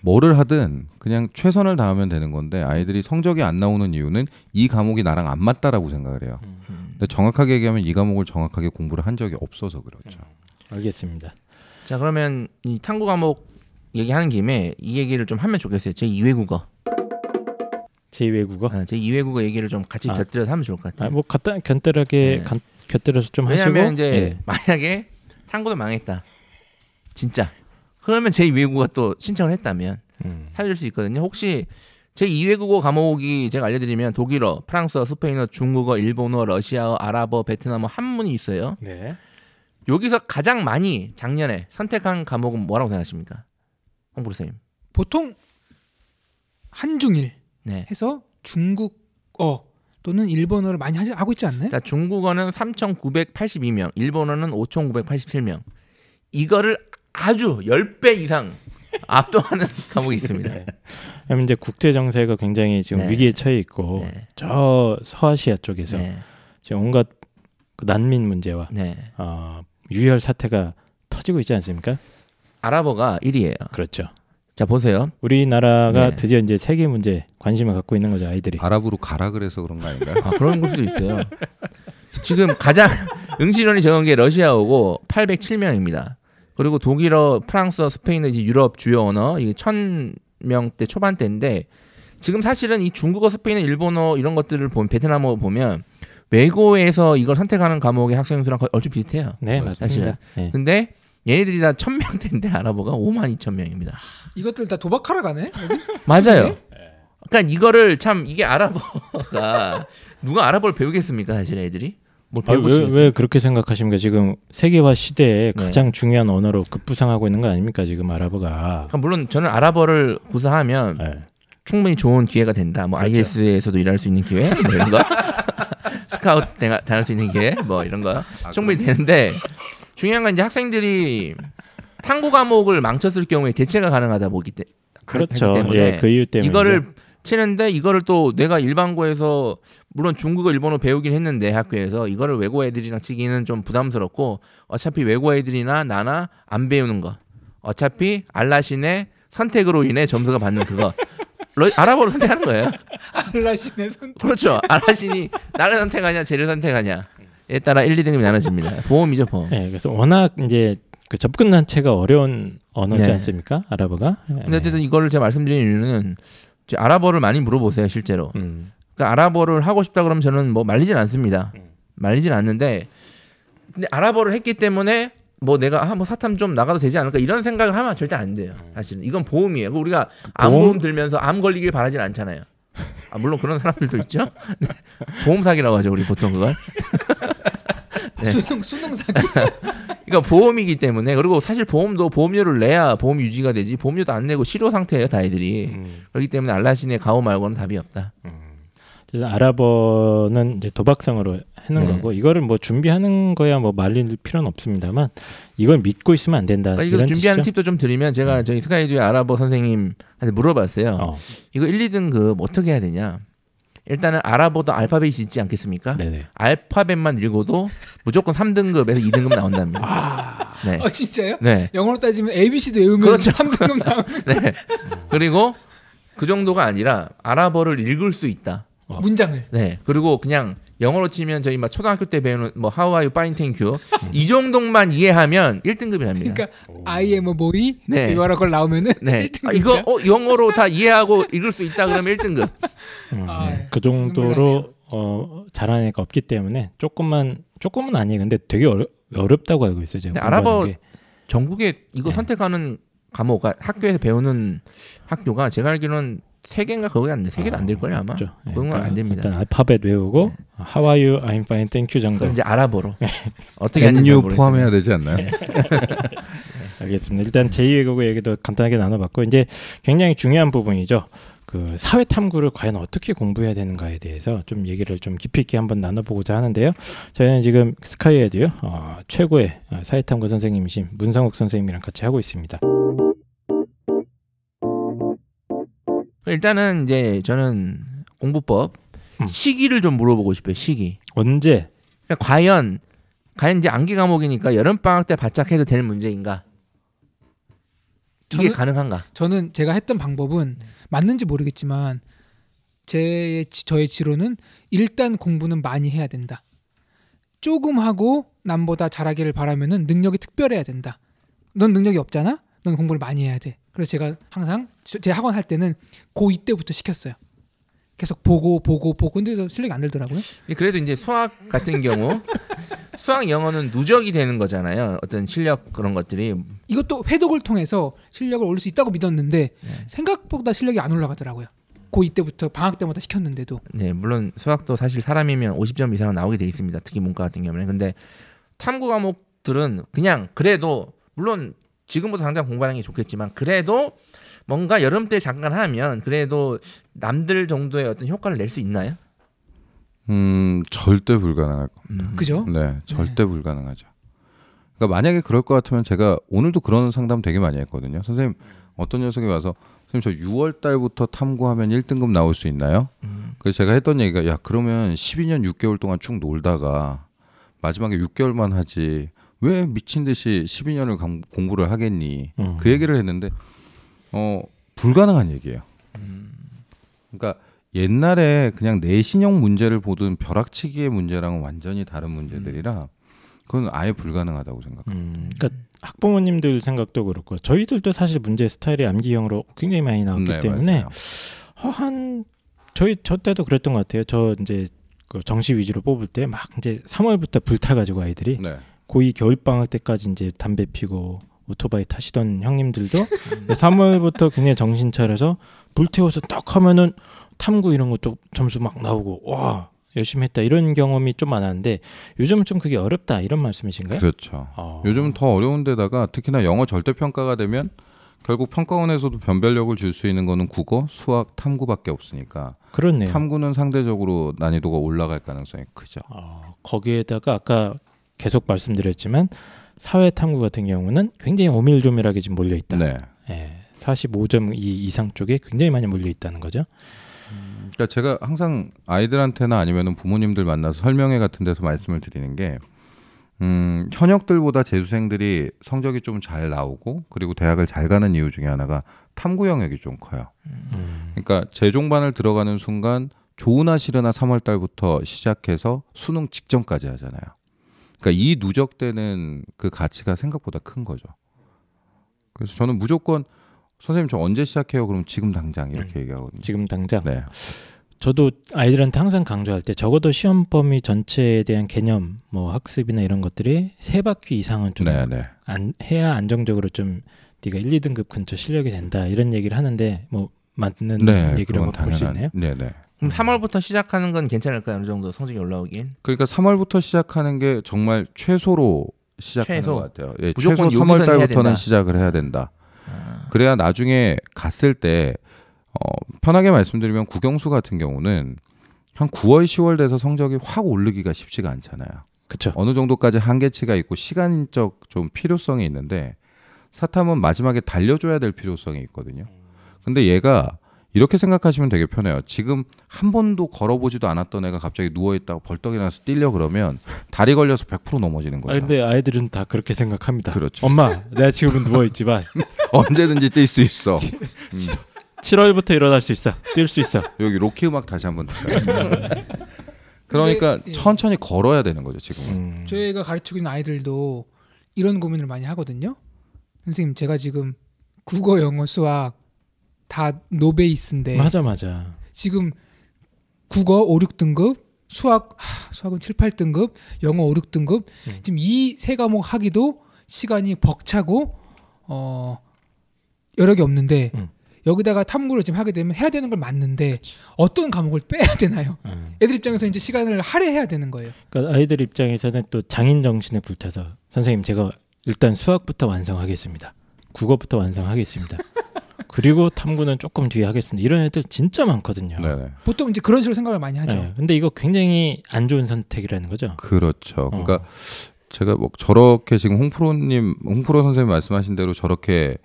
뭐를 하든 그냥 최선을 다하면 되는 건데 아이들이 성적이 안 나오는 이유는 이 과목이 나랑 안 맞다라고 생각을 해요. 음, 근데 정확하게 얘기하면 이 과목을 정확하게 공부를 한 적이 없어서 그렇죠. 알겠습니다. 자 그러면 이 탐구 과목 얘기하는 김에 이 얘기를 좀 하면 좋겠어요. 제 2외 국어, 제 2외국어. 아, 제 2외 국어 얘기를 좀 같이 아. 곁들여서 하면 좋을 것 같아요. 아, 뭐 간단 견තර하게 네. 간, 곁들여서 좀 하시고. 왜냐하면 이제 예. 만약에 탐구도 망했다, 진짜 그러면 제 2외 국어 또 신청을 했다면 음. 살릴 수 있거든요. 혹시 제 2외 국어 과목이 제가 알려드리면 독일어, 프랑스어, 스페인어, 중국어, 일본어, 러시아어, 아랍어, 베트남어 한문이 있어요. 네. 여기서 가장 많이 작년에 선택한 과목은 뭐라고 생각하십니까? 홍보루 선생님. 보통 한중일 네. 해서 중국어 또는 일본어를 많이 하지, 하고 있지 않나요? 자, 중국어는 3,982명, 일본어는 5,987명. 이거를 아주 10배 이상 압도하는 *laughs* 과목이 있습니다. 네. 이제 국제 정세가 굉장히 지금 네. 위기에 처해 있고 네. 저 서아시아 쪽에서 네. 지금 온갖 그 난민 문제와 네. 어, 유혈 사태가 터지고 있지 않습니까? 아랍어가 1위예요. 그렇죠. 자, 보세요. 우리나라가 네. 드디어 이제 세계 문제 관심을 갖고 있는 거죠 아이들이. 아랍으로 가라 그래서 그런 거 아닌가요? 아, 그런 걸 수도 있어요. 지금 가장 *laughs* 응시론이 적은 게 러시아어고 807명입니다. 그리고 독일어, 프랑스어, 스페인어 이제 유럽 주요 언어 이게 1000명대 초반대인데 지금 사실은 이 중국어, 스페인어, 일본어 이런 것들을 보면 베트남어 보면 외고에서 이걸 선택하는 과목의 학생 수랑 거의 얼추 비슷해요. 네. 맞습니다. 네. 근데 얘네들이 다 1000명대인데 아랍어가 5만 2천 명입니다. 이것들 다 도박하러 가네. 맞아요. 그러니까 이거를 참 이게 아랍어가 누가 아랍어를 배우겠습니까 사실 애들이 뭘 아, 배우고 왜, 그렇게 생각하십니까? 지금 세계화 시대에 네. 가장 중요한 언어로 급부상하고 있는 거 아닙니까? 지금 아랍어가. 그러니까 물론 저는 아랍어를 구사하면 네. 충분히 좋은 기회가 된다. 뭐 그렇죠. IS에서도 일할 수 있는 기회, 뭐 이런 거, *laughs* 대- 다닐 수 있는 기회, 뭐 이런 거 아, 충분히 되는데 중요한 건 이제 학생들이 탐구 과목을 망쳤을 경우에 대체가 가능하다 보기 때 그렇죠. 때문에 예, 그 이유 때문에 이거를 치는데 이거를 또 내가 일반고에서 물론 중국어 일본어 배우긴 했는데 학교에서 이거를 외고 애들이랑 치기는 좀 부담스럽고 어차피 외고 애들이나 나나 안 배우는 거 어차피 알라신의 선택으로 인해 점수가 받는 그거 러- 아랍어로 선택하는 거예요. 알라신의 손. 그렇죠. 알라신이 나를 선택하냐 쟤를 선택하냐에 따라 1, 2등급이 나눠집니다. 보험이죠 보험. 예, 그래서 워낙 이제 그 접근 자체가 어려운 언어지 네. 않습니까? 아랍어가. 예. 근데 어쨌든 이거를 제가 말씀드린 이유는 아랍어를 많이 물어보세요 실제로. 음. 그러니까 아랍어를 하고 싶다 그러면 저는 뭐 말리진 않습니다. 음. 말리진 않는데 근데 아랍어를 했기 때문에 뭐 내가 아, 뭐 사탐 좀 나가도 되지 않을까 이런 생각을 하면 절대 안 돼요. 사실은 이건 보험이에요. 그 우리가 암 보험 보험? 들면서 암 걸리길 바라진 않잖아요. 아, 물론 그런 사람들도 있죠. *laughs* 네. 보험 사기라고 하죠 우리 보통 그걸. *laughs* 네. 수능 수능 사기. *laughs* 그러니까 보험이기 때문에 그리고 사실 보험도 보험료를 내야 보험 유지가 되지 보험료도 안 내고 실효 상태예요 다 애들이. 음. 그렇기 때문에 알라신의 가오 말고는 답이 없다. 그래서 아랍어는 이제 도박성으로 하는 네. 거고 이거를 뭐 준비하는 거야 뭐 말릴 필요는 없습니다만 이걸 믿고 있으면 안 된다. 그러니까 이거 준비하는 뜻이죠? 팁도 좀 드리면 제가 저희 스카이듀의 아랍어 선생님한테 물어봤어요. 어, 이거 1, 2등 급 어떻게 해야 되냐? 일단은 아랍어도 알파벳이 있지 않겠습니까? 네네. 알파벳만 읽어도 무조건 3등급에서 2등급 나온답니다. 네. 어 진짜요? 네. 영어로 따지면 ABC도 외우면 그렇죠. 3등급 나오는. *laughs* 네. 그리고 그 정도가 아니라 아랍어를 읽을 수 있다. 어. 문장을 네. 그리고 그냥 영어로 치면 저희 막 초등학교 때 배우는 뭐 How are you fine thank you 이 정도만 이해하면 1등급이랍니다. 그러니까 I am a boy 네. 이거라고 나오면은 네. 1등급이다. 아, 이거 어, 영어로 다 이해하고 읽을 수 있다 그러면 1등급. 음, 아, 네. 네. 그 정도로 어, 잘하는 애가 없기 때문에 조금만 조금은 아니에요. 근데 되게 어려, 어렵다고 알고 있어요. 제가 아랍어 게. 전국에 이거 네. 선택하는 과목, 그러니까 학교에서 배우는 학교가 제가 알기로는 세 개인가 그거안 돼. 세 개도 안 될 거예요 아마. 그렇죠. 예, 그런 건 안 됩니다. 일단 알파벳 외우고 How are you? I'm fine, thank you 정도. 이제 아랍어로 어떻게 하는지. 포함해야 되지 않나요? *laughs* 알겠습니다. 일단 제2외국어 얘기도 간단하게 나눠봤고 이제 굉장히 중요한 부분이죠. 그 사회 탐구를 과연 어떻게 공부해야 되는가에 대해서 좀 얘기를 좀 깊이 있게 한번 나눠보고자 하는데요. 저희는 지금 스카이에도요 어, 최고의 사회 탐구 선생님이신 문상욱 선생님이랑 같이 하고 있습니다. 일단은 이제 저는 공부법 음. 시기를 좀 물어보고 싶어요. 시기. 언제 그러니까 과연 과연 이제 암기 과목이니까 여름 방학 때 바짝 해도 될 문제인가? 이게 저는- 가능한가? 저는 제가 했던 방법은 맞는지 모르겠지만 제 저의 지로는 일단 공부는 많이 해야 된다. 조금 하고 남보다 잘하기를 바라면은 능력이 특별해야 된다. 넌 능력이 없잖아. 넌 공부를 많이 해야 돼. 그래서 제가 항상 저- 제 학원 할 때는 고2 때부터 시켰어요. 계속 보고 보고 보고 근데도 실력이 안 늘더라고요. 근데 그래도 이제 수학 같은 경우 *laughs* 수학 영어는 누적이 되는 거잖아요. 어떤 실력 그런 것들이 이것도 회독을 통해서 실력을 올릴 수 있다고 믿었는데 생각보다 실력이 안 올라가더라고요. 고2 때부터 방학 때마다 시켰는데도 네, 물론 수학도 사실 사람이면 50점 이상은 나오게 돼 있습니다. 특히 문과 같은 경우는. 근데 탐구 과목들은 그냥 그래도 물론 지금부터 당장 공부하는 게 좋겠지만 그래도 뭔가 여름 때 잠깐 하면 그래도 남들 정도의 어떤 효과를 낼 수 있나요? 음 절대 불가능할 거. 음. 그죠? 네, 절대 불가능하죠. 그러니까 만약에 그럴 것 같으면 제가 오늘도 그런 상담 되게 많이 했거든요. 선생님 어떤 녀석이 와서 선생님 저 6월 달부터 탐구하면 1등급 나올 수 있나요? 음. 그래서 제가 했던 얘기가 야 그러면 12년 6개월 동안 쭉 놀다가 마지막에 6개월만 하지 왜 미친 듯이 12년을 공부를 하겠니? 음. 그 얘기를 했는데 어 불가능한 얘기예요. 그러니까 옛날에 그냥 내신형 문제를 보던 벼락치기의 문제랑은 완전히 다른 문제들이라 그건 아예 불가능하다고 생각합니다. 음, 그러니까 학부모님들 생각도 그렇고 저희들도 사실 문제 스타일이 암기형으로 굉장히 많이 나왔기 네, 때문에 맞아요. 어, 한 저희 저 때도 그랬던 것 같아요. 저 이제 그 정시 위주로 뽑을 때 막 이제 3월부터 불타가지고 아이들이 네. 고2 겨울 방학 때까지 이제 담배 피고 오토바이 타시던 형님들도 3월부터 굉장히 정신 차려서 불태워서 딱 하면은 탐구 이런 것도 점수 막 나오고 와 열심히 했다 이런 경험이 좀 많았는데 요즘은 좀 그게 어렵다 이런 말씀이신가요? 그렇죠. 어. 요즘은 더 어려운 데다가 특히나 영어 절대 평가가 되면 결국 평가원에서도 변별력을 줄 수 있는 거는 국어, 수학, 탐구밖에 없으니까 그렇네요. 탐구는 상대적으로 난이도가 올라갈 가능성이 크죠. 어, 거기에다가 아까 계속 말씀드렸지만 사회 탐구 같은 경우는 굉장히 오밀조밀하게 지금 몰려 있다. 네. 예, 45.2 이상 쪽에 굉장히 많이 몰려 있다는 거죠. 그러니까 제가 항상 아이들한테나 아니면 부모님들 만나서 설명회 같은 데서 말씀을 드리는 게 음, 현역들보다 재수생들이 성적이 좀 잘 나오고 그리고 대학을 잘 가는 이유 중에 하나가 탐구 영역이 좀 커요. 음, 그러니까 재종반을 들어가는 순간 좋으나 싫으나 3월 달부터 시작해서 수능 직전까지 하잖아요. 그러니까 이 누적되는 그 가치가 생각보다 큰 거죠. 그래서 저는 무조건 선생님 저 언제 시작해요? 그럼 지금 당장 이렇게 얘기하거든요. 지금 당장 네. 저도 아이들한테 항상 강조할 때 적어도 시험 범위 전체에 대한 개념, 뭐 학습이나 이런 것들이 세 바퀴 이상은 좀 네, 네. 안, 해야 안정적으로 좀 네가 1, 2등급 근처 실력이 된다 이런 얘기를 하는데 뭐 맞는 네, 얘기라고 볼수 당연한- 있나요? 네, 네. 그럼 3월부터 시작하는 건 괜찮을까요? 어느 정도 성적이 올라오긴. 그러니까 3월부터 시작하는 게 정말 최소로 시작하는 최소. 것 같아요. 예, 무조건 최소 여기서는 3월 해야 달부터는. 시작을 해야 된다. 아, 그래야 나중에 갔을 때 어, 편하게 말씀드리면 국영수 같은 경우는 한 9월, 10월 돼서 성적이 확 오르기가 쉽지가 않잖아요. 그렇죠. 어느 정도까지 한계치가 있고 시간적 좀 필요성이 있는데 사탐은 마지막에 달려줘야 될 필요성이 있거든요. 근데 얘가 이렇게 생각하시면 되게 편해요. 지금 한 번도 걸어보지도 않았던 애가 갑자기 누워 있다가 벌떡 일어나서 뛰려 그러면 다리 걸려서 100% 넘어지는 아, 거예요. 근데 아이들은 다 그렇게 생각합니다. 그렇죠. 엄마, 내가 지금은 누워 있지만 *laughs* 언제든지 뛸 수 있어. 음. 7월부터 일어날 수 있어. 뛸 수 있어. 여기 로키 음악 다시 한번 들까요? 그러니까 근데, 예. 천천히 걸어야 되는 거죠 지금. 음. 저희가 가르치고 있는 아이들도 이런 고민을 많이 하거든요. 선생님, 제가 지금 국어, 영어, 수학 다 노베이스인데 맞아 맞아. 지금 국어 5, 6등급, 수학 하, 수학은 7, 8등급, 영어 5, 6등급. 음. 지금 이 세 과목 하기도 시간이 벅차고 어 여러 개 없는데 음. 여기다가 탐구를 지금 하게 되면 해야 되는 걸 맞는데 어떤 과목을 빼야 되나요? 음. 애들 입장에서 이제 시간을 할애해야 되는 거예요. 그러니까 아이들 입장에서는 또 장인 정신에 불타서 선생님 제가 일단 수학부터 완성하겠습니다. 국어부터 완성하겠습니다. *laughs* 그리고 탐구는 조금 뒤에 하겠습니다. 이런 애들 진짜 많거든요. 네네. 보통 이제 그런 식으로 생각을 많이 하죠. 네, 근데 이거 굉장히 안 좋은 선택이라는 거죠. 그렇죠. 그러니까 어. 제가 뭐 저렇게 지금 홍프로님, 홍프로 선생님 말씀하신 대로 저렇게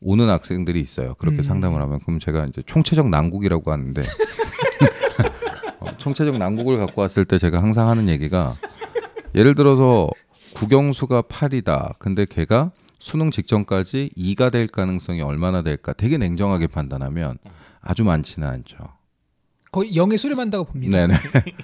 오는 학생들이 있어요. 그렇게 음. 상담을 하면 그럼 제가 이제 총체적 난국이라고 하는데 *laughs* 어, 총체적 난국을 갖고 왔을 때 제가 항상 하는 얘기가 예를 들어서 국영수가 8이다. 근데 걔가 수능 직전까지 2가 될 가능성이 얼마나 될까 되게 냉정하게 판단하면 아주 많지는 않죠. 거의 영에 수렴한다고 봅니다. 네네.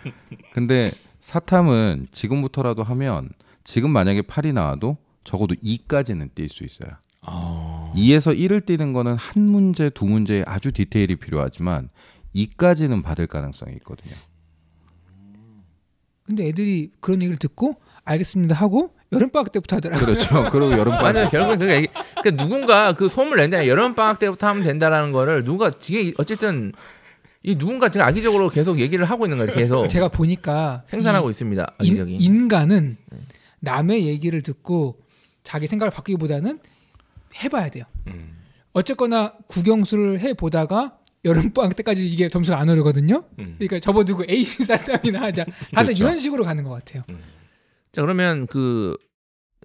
*laughs* 근데 사탐은 지금부터라도 하면 지금 만약에 8이 나와도 적어도 2까지는 뛸 수 있어요. 어. 2에서 1을 띄는 거는 한 문제, 두 문제에 아주 디테일이 필요하지만 2까지는 받을 가능성이 있거든요. 근데 애들이 그런 얘기를 듣고 알겠습니다 하고 여름 방학 때부터 하더라고요. 그렇죠. *laughs* 그리고 여름방 맞아요. 결국은 얘기- 그러니까 누군가 그 소문을 낸다. 여름 방학 때부터 하면 된다라는 거를 누가 이게 어쨌든 이 누군가 지금 악의적으로 계속 얘기를 하고 있는 거예요. 계속 제가 보니까 생산하고 이 있습니다. 인, 악의적인. 인간은 남의 얘기를 듣고 자기 생각을 바뀌기보다는 해봐야 돼요. 음. 어쨌거나 국영수를 해 보다가 여름방학 때까지 이게 점수가 안 오르거든요. 음. 그러니까 접어두고 에이씨 사탐이나 하자. 다들 그렇죠. 이런 식으로 가는 것 같아요. 자 그러면 그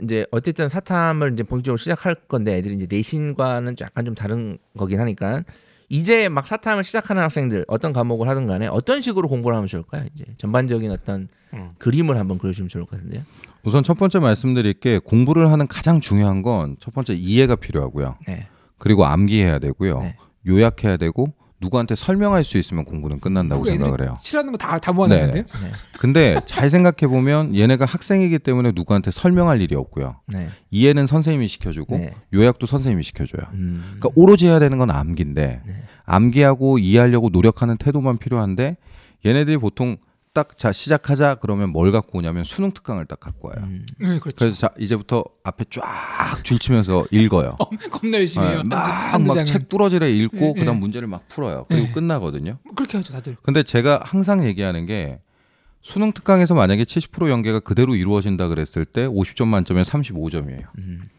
이제 어쨌든 사탐을 이제 본격적으로 시작할 건데 애들이 이제 내신과는 좀 약간 좀 다른 거긴 하니까 이제 막 사탐을 시작하는 학생들 어떤 과목을 하든 간에 어떤 식으로 공부를 하면 좋을까요? 이제 전반적인 어떤 음. 그림을 한번 그려주면 좋을 것 같은데요. 우선 첫 번째 말씀드릴 게 공부를 하는 가장 중요한 건 첫 번째 이해가 필요하고요. 네. 그리고 암기해야 되고요. 네. 요약해야 되고 누구한테 설명할 수 있으면 공부는 끝난다고 애들이 생각을 해요. 싫어하는 거 다 다 모아놨는데요. 네. 근데 잘 생각해 보면 얘네가 학생이기 때문에 누구한테 설명할 일이 없고요. 네. 이해는 선생님이 시켜주고 네. 요약도 선생님이 시켜줘요. 음. 그러니까 오로지 해야 되는 건 암기인데 네. 암기하고 이해하려고 노력하는 태도만 필요한데 얘네들이 보통 딱 자 시작하자 그러면 뭘 갖고 오냐면 수능 특강을 딱 갖고 와요. 음. 네, 그렇죠. 그래서 자 이제부터 앞에 쫙 줄치면서 읽어요. *laughs* 겁나 열심히 해요. 한두- 한두 장은. 막막 책 뚫어지래 읽고 예, 그다음 예. 문제를 막 풀어요. 그리고 예. 끝나거든요. 그렇게 하죠, 다들. 근데 제가 항상 얘기하는 게 수능 특강에서 만약에 70% 연계가 그대로 이루어진다 그랬을 때 50점 만점에 35점이에요. 음.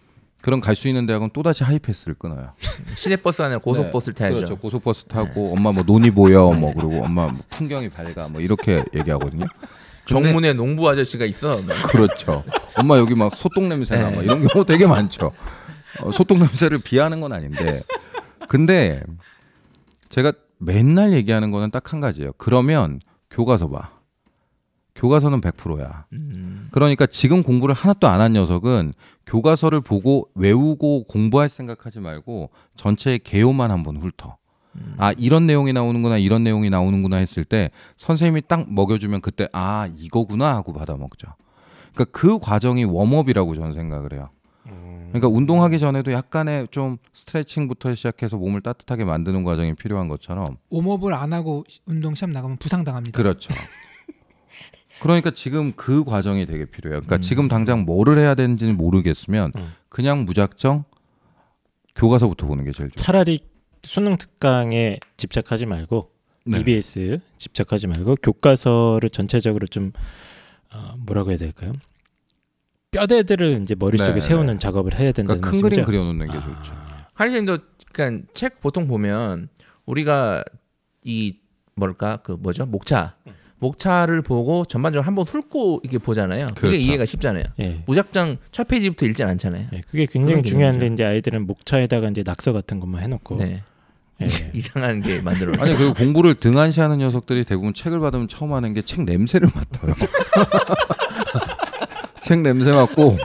그럼 갈 수 있는 대학은 또 다시 하이패스를 끊어요. *laughs* 시내버스 아니라 고속버스를 타야죠. 그렇죠. 고속버스 타고 엄마 뭐 논이 보여 뭐 그리고 엄마 뭐 풍경이 밝아 뭐 이렇게 얘기하거든요. *laughs* 정문에 농부 아저씨가 있어. 뭐. *laughs* 그렇죠. 엄마 여기 막 소똥 냄새나 네. 막 이런 경우 되게 많죠. 어, 소똥 냄새를 비하는 건 아닌데, 근데 제가 맨날 얘기하는 거는 딱 한 가지예요. 그러면 교과서 봐. 교과서는 100%야. 음. 그러니까 지금 공부를 하나도 안 한 녀석은 교과서를 보고 외우고 공부할 생각하지 말고 전체의 개요만 한번 훑어. 음. 아 이런 내용이 나오는구나 이런 내용이 나오는구나 했을 때 선생님이 딱 먹여주면 그때 아 이거구나 하고 받아 먹죠. 그러니까 그 과정이 웜업이라고 저는 생각을 해요. 그러니까 운동하기 전에도 약간의 좀 스트레칭부터 시작해서 몸을 따뜻하게 만드는 과정이 필요한 것처럼 웜업을 안 하고 시- 운동 시합 나가면 부상당합니다. 그렇죠. *laughs* 그러니까 지금 그 과정이 되게 필요해요. 그러니까 음. 지금 당장 뭐를 해야 되는지는 모르겠으면 음. 그냥 무작정 교과서부터 보는 게 제일 좋아요. 차라리 수능 특강에 집착하지 말고 네. EBS 집착하지 말고 교과서를 전체적으로 좀 어, 뭐라고 해야 될까요? 뼈대들을 이제 머릿속에 네, 세우는 네. 작업을 해야 된다는 그러니까 큰 그림 말씀이죠. 그려놓는 게 아. 좋죠. 한리님도 그러니까 책 보통 보면 우리가 이 뭐랄까 그 뭐죠 목차 목차를 보고 전반적으로 한번 훑고 이게 보잖아요. 그게 그렇죠. 이해가 쉽잖아요. 예. 무작정 첫 페이지부터 읽진 않잖아요. 예, 그게 굉장히 중요한데. 이제 아이들은 목차에다가 이제 낙서 같은 것만 해놓고 네. 예. *laughs* 이상한 게 만들어. 아니 그리고 공부를 등한시하는 녀석들이 대부분 책을 받으면 처음 하는 게 책 냄새를 맡아요. *laughs* 책 냄새 맡고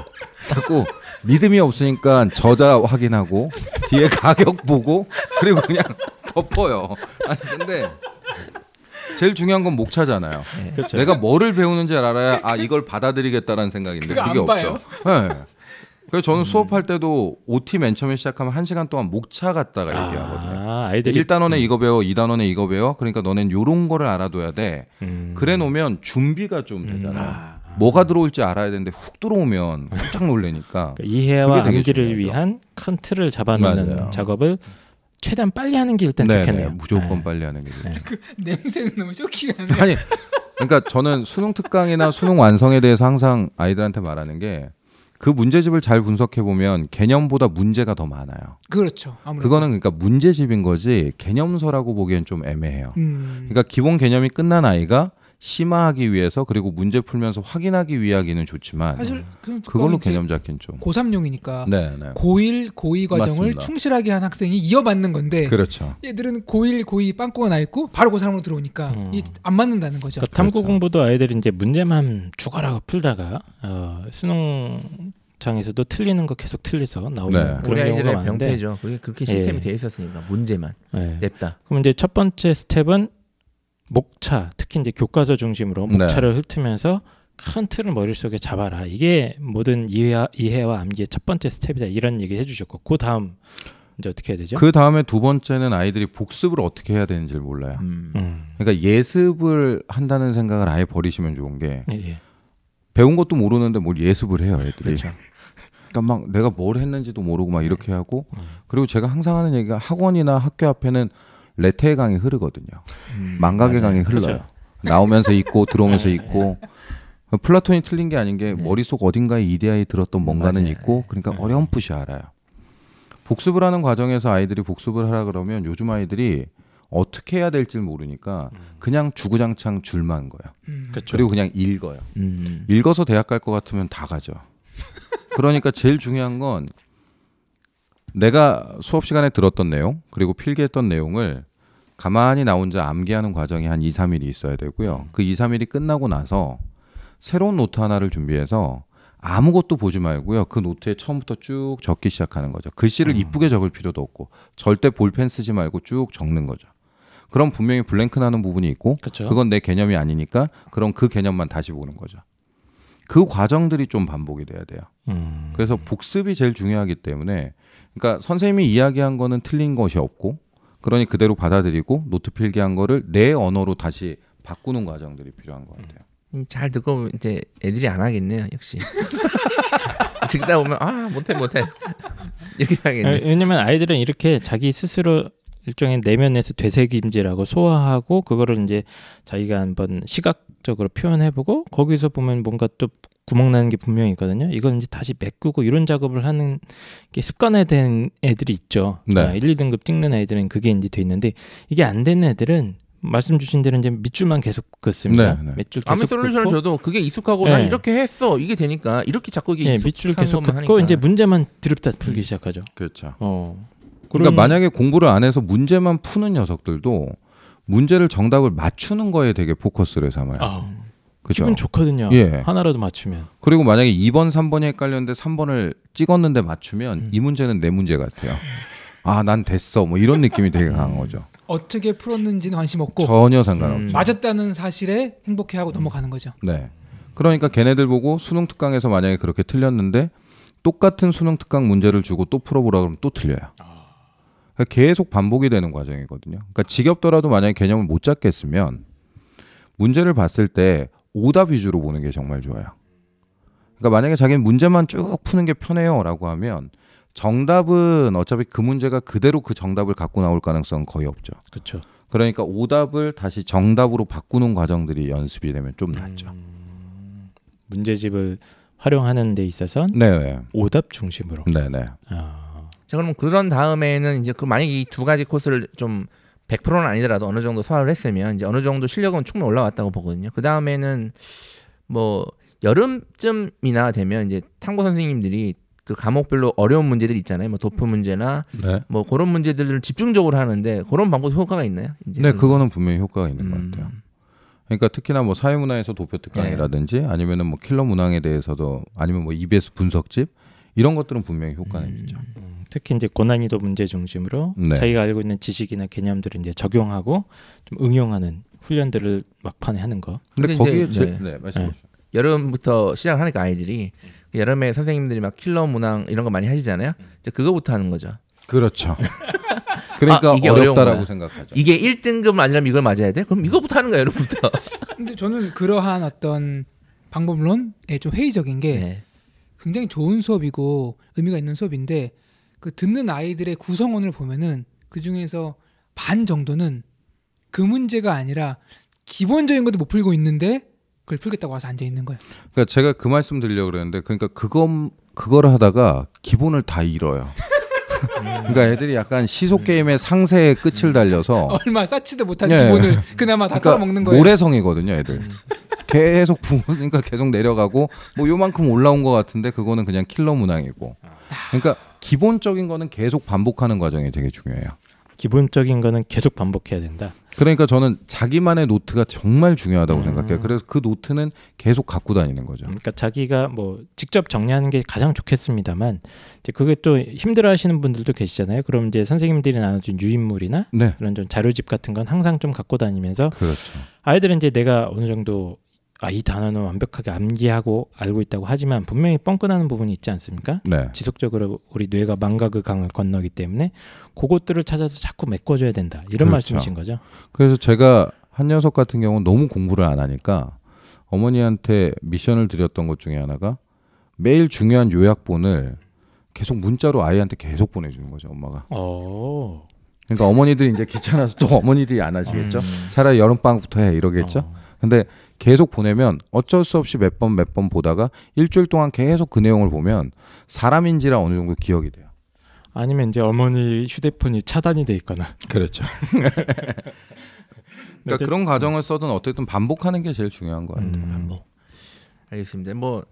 자꾸 믿음이 없으니까 저자 확인하고 뒤에 가격 보고 그리고 그냥 *laughs* 덮어요. 아니 근데 제일 중요한 건 목차잖아요. 그렇죠. 내가 뭐를 배우는지 알아야 아 이걸 받아들이겠다라는 생각인데 그게? 없죠. 네. 그래서 저는 수업할 때도 OT 맨 처음에 시작하면 한 시간 동안 목차 갖다가 얘기하거든요. 아, 아이들이 1단원에 이거 배워, 2단원에 이거 배워. 그러니까 너넨 요런 거를 알아둬야 돼. 음. 그래 놓으면 준비가 좀 되잖아요. 아. 뭐가 들어올지 알아야 되는데 훅 들어오면 깜짝 놀래니까. 그러니까 이해와 암기를 중요하죠. 위한 큰 틀을 잡아놓는 맞아요. 작업을 최대한 빨리 하는 게 일단 네, 좋겠네요. 네, 무조건 네. 빨리 하는 게 좋죠. 냄새는 너무 쇼킹하네. 아니, 그러니까 저는 수능 특강이나 수능 완성에 대해서 항상 아이들한테 말하는 게 그 문제집을 잘 분석해 보면 개념보다 문제가 더 많아요. 그렇죠. 아무래도. 그거는 그러니까 문제집인 거지 개념서라고 보기엔 좀 애매해요. 음. 그러니까 기본 개념이 끝난 아이가 심화하기 위해서 그리고 문제 풀면서 확인하기 위하기는 좋지만 사실 그- 그걸로 개념 잡긴 좀. 고3용이니까 네, 네. 고1, 고2 과정을 맞습니다. 충실하게 한 학생이 이어받는 건데 그렇죠. 얘들은 고1, 고2 빵꾸가 나 있고 바로 고3으로 들어오니까 음. 이게 안 맞는다는 거죠. 그러니까 탐구 그렇죠. 공부도 아이들이 이제 문제만 죽어라 풀다가 어, 수능 장에서도 틀리는 거 계속 틀려서 나오는 네. 그런 우리 경우가 아이들의 많은데. 병폐죠. 그게 그렇게 시스템이 예. 돼 있었으니까 문제만 네. 냅다. 그럼 이제 첫 번째 스텝은 목차, 특히 이제 교과서 중심으로 네. 목차를 훑으면서 큰 틀을 머릿속에 잡아라. 이게 모든 이해와, 이해와 암기의 첫 번째 스텝이다. 이런 얘기 해주셨고 그 다음 이제 어떻게 해야 되죠? 그 다음에 두 번째는 아이들이 복습을 어떻게 해야 되는지를 몰라요. 음. 음. 그러니까 예습을 한다는 생각을 아예 버리시면 좋은 게 예, 예. 배운 것도 모르는데 뭘 예습을 해요, 애들이. 그렇죠. *laughs* 그러니까 막 내가 뭘 했는지도 모르고 막 이렇게 하고 음. 그리고 제가 항상 하는 얘기가 학원이나 학교 앞에는 레테의 강이 흐르거든요. 음, 망각의 맞아요. 강이 흘러요. 그렇죠. 나오면서 있고 들어오면서 네, 있고 플라톤이 틀린 게 아닌 게 머릿속 어딘가에 이데아에 들었던 뭔가는 맞아요. 있고 그러니까 네. 어렴풋이 알아요. 복습을 하는 과정에서 아이들이 복습을 하라 그러면 요즘 아이들이 어떻게 해야 될지 모르니까 그냥 주구장창 줄만 거예요. 음. 그렇죠. 그리고 그냥 읽어요. 음. 읽어서 대학 갈 것 같으면 다 가죠. 그러니까 제일 중요한 건 내가 수업 시간에 들었던 내용 그리고 필기했던 내용을 가만히 나 혼자 암기하는 과정이 한 2, 3일이 있어야 되고요. 그 2, 3일이 끝나고 나서 새로운 노트 하나를 준비해서 아무것도 보지 말고요. 그 노트에 처음부터 쭉 적기 시작하는 거죠. 글씨를 음. 이쁘게 적을 필요도 없고 절대 볼펜 쓰지 말고 쭉 적는 거죠. 그럼 분명히 blank 나는 부분이 있고 그렇죠. 그건 내 개념이 아니니까 그럼 그 개념만 다시 보는 거죠. 그 과정들이 좀 반복이 돼야 돼요. 음. 그래서 복습이 제일 중요하기 때문에 그러니까 선생님이 이야기한 거는 틀린 것이 없고 그러니 그대로 받아들이고 노트 필기한 거를 내 언어로 다시 바꾸는 과정들이 필요한 것 같아요. 음, 잘 듣고 보면 이제 애들이 안 하겠네요. 역시 *laughs* 듣다 보면 아 못해 못해 *laughs* 이렇게 아, 하겠네. 왜냐면 아이들은 이렇게 자기 스스로 일종의 내면에서 되새김질하고 소화하고 그거를 이제 자기가 한번 시각적으로 표현해보고 거기서 보면 뭔가 또 구멍 나는 게 분명히 있거든요. 이걸 이제 다시 메꾸고 이런 작업을 하는 게 습관화된 애들이 있죠. 네. 아, 1, 2등급 찍는 애들은 그게 이제 돼 있는데 이게 안 되는 애들은 말씀 주신 대로 이제 밑줄만 계속 긋습니다. 네, 네. 밑줄 아무 계속 솔루션을 긋고 줘도 그게 익숙하고 네. 난 이렇게 했어 이게 되니까 이렇게 자꾸 이게 예, 익숙한 밑줄 계속 긋고 하니까. 이제 문제만 드립다 풀기 음. 시작하죠. 그렇죠. 어. 그러니까 만약에 공부를 안 해서 문제만 푸는 녀석들도 문제를 정답을 맞추는 거에 되게 포커스를 삼아요. 아, 그죠? 기분 좋거든요. 예. 하나라도 맞추면. 그리고 만약에 2번, 3번이 헷갈렸는데 3번을 찍었는데 맞추면 음. 이 문제는 내 문제 같아요. 아, 난 됐어. 뭐 이런 느낌이 되게 강한 거죠. 어떻게 풀었는지는 관심 없고 전혀 상관없죠. 음. 맞았다는 사실에 행복해하고 넘어가는 거죠. 네. 그러니까 걔네들 보고 수능 특강에서 만약에 그렇게 틀렸는데 똑같은 수능 특강 문제를 주고 또 풀어보라 그러면 또 틀려요. 그러니까 계속 반복이 되는 과정이거든요. 그러니까 지겹더라도 만약에 개념을 못 잡겠으면 문제를 봤을 때 오답 위주로 보는 게 정말 좋아요. 그러니까 만약에 자기는 문제만 쭉 푸는 게 편해요라고 하면 정답은 어차피 그 문제가 그대로 그 정답을 갖고 나올 가능성은 거의 없죠. 그렇죠. 그러니까 오답을 다시 정답으로 바꾸는 과정들이 연습이 되면 좀 낫죠. 음, 문제집을 활용하는 데 있어선 네, 오답 중심으로. 네, 네. 아, 자 그럼 그런 다음에는 이제 그 만약 이두 가지 코스를 좀 100%는 아니더라도 어느 정도 소화를 했으면 이제 어느 정도 실력은 충분히 올라왔다고 보거든요. 그 다음에는 뭐 여름쯤이나 되면 이제 탐구 선생님들이 그 과목별로 어려운 문제들 있잖아요. 뭐 도표 문제나 네. 뭐 그런 문제들을 집중적으로 하는데 그런 방법 효과가 있나요? 이제 네, 그- 그거는 분명히 효과가 있는 음. 것 같아요. 그러니까 특히나 뭐 사회문화에서 도표 특강이라든지 아니면은 뭐 킬러 문항에 대해서도 아니면 뭐 EBS 분석집 이런 것들은 분명히 효과는 있죠. 음, 특히 이제 고난이도 문제 중심으로 네. 자기가 알고 있는 지식이나 개념들을 이제 적용하고 좀 응용하는 훈련들을 막판에 하는 거. 근데, 근데 거기에 이제- 제, 네, 네. 주세요. 여름부터 시작을 하니까 아이들이 여름에 선생님들이 막 킬러 문항 이런 거 많이 하시잖아요. 이제 그거부터 하는 거죠. 그렇죠. *laughs* 그러니까 아, 이게 어려운 어렵다라고. 생각하죠. 이게 1등급 아니라면 이걸 맞아야 돼? 그럼 이거부터 하는 거야, 여름부터. *laughs* 근데 저는 그러한 어떤 방법론에 좀 회의적인 게 네. 굉장히 좋은 수업이고 의미가 있는 수업인데 그 듣는 아이들의 구성원을 보면은 그 중에서 반 정도는 그 문제가 아니라 기본적인 것도 못 풀고 있는데 그걸 풀겠다고 와서 앉아 있는 거예요. 그러니까 제가 그 말씀 드리려고 그랬는데 그러니까 그거 그거를 하다가 기본을 다 잃어요. *laughs* 그러니까 애들이 약간 시속 게임의 상세의 끝을 달려서 *laughs* 얼마 쌓지도 못한 예. 기본을 그나마 다 그러니까 털어먹는 거예요. 모래성이거든요, 애들. 계속 부으니까 계속 내려가고 뭐 요만큼 올라온 것 같은데 그거는 그냥 킬러 문항이고. 그러니까 기본적인 거는 계속 반복하는 과정이 되게 중요해요. 기본적인 거는 계속 반복해야 된다. 그러니까 저는 자기만의 노트가 정말 중요하다고 음. 생각해요. 그래서 그 노트는 계속 갖고 다니는 거죠. 그러니까 자기가 뭐 직접 정리하는 게 가장 좋겠습니다만 이제 그게 또 힘들어 하시는 분들도 계시잖아요. 그럼 이제 선생님들이 나눠준 유인물이나 네. 그런 좀 자료집 같은 건 항상 좀 갖고 다니면서 그렇죠. 아이들은 이제 내가 어느 정도 아 이 단어는 완벽하게 암기하고 알고 있다고 하지만 분명히 뻥끈하는 부분이 있지 않습니까? 네. 지속적으로 우리 뇌가 망각의 강을 건너기 때문에 그것들을 찾아서 자꾸 메꿔줘야 된다 이런 그렇죠. 말씀이신 거죠? 그래서 제가 한 녀석 같은 경우는 너무 공부를 안 하니까 어머니한테 미션을 드렸던 것 중에 하나가 매일 중요한 요약본을 계속 문자로 아이한테 계속 보내주는 거죠, 엄마가. 어. 그러니까 어머니들이 이제 귀찮아서 또 어머니들이 안 하시겠죠. 음. 차라리 여름방학부터 해 이러겠죠. 어. 근데 계속 보내면 어쩔 수 없이 몇 번 몇 번 보다가 일주일 동안 계속 그 내용을 보면 사람인지라 어느 정도 기억이 돼요. 아니면 이제 어머니 휴대폰이 차단이 돼 있거나. 그렇죠. *laughs* 그러니까 그런 과정을 써든 어쨌든 반복하는 게 제일 중요한 거 같아요. 음. 반복. 알겠습니다. 뭐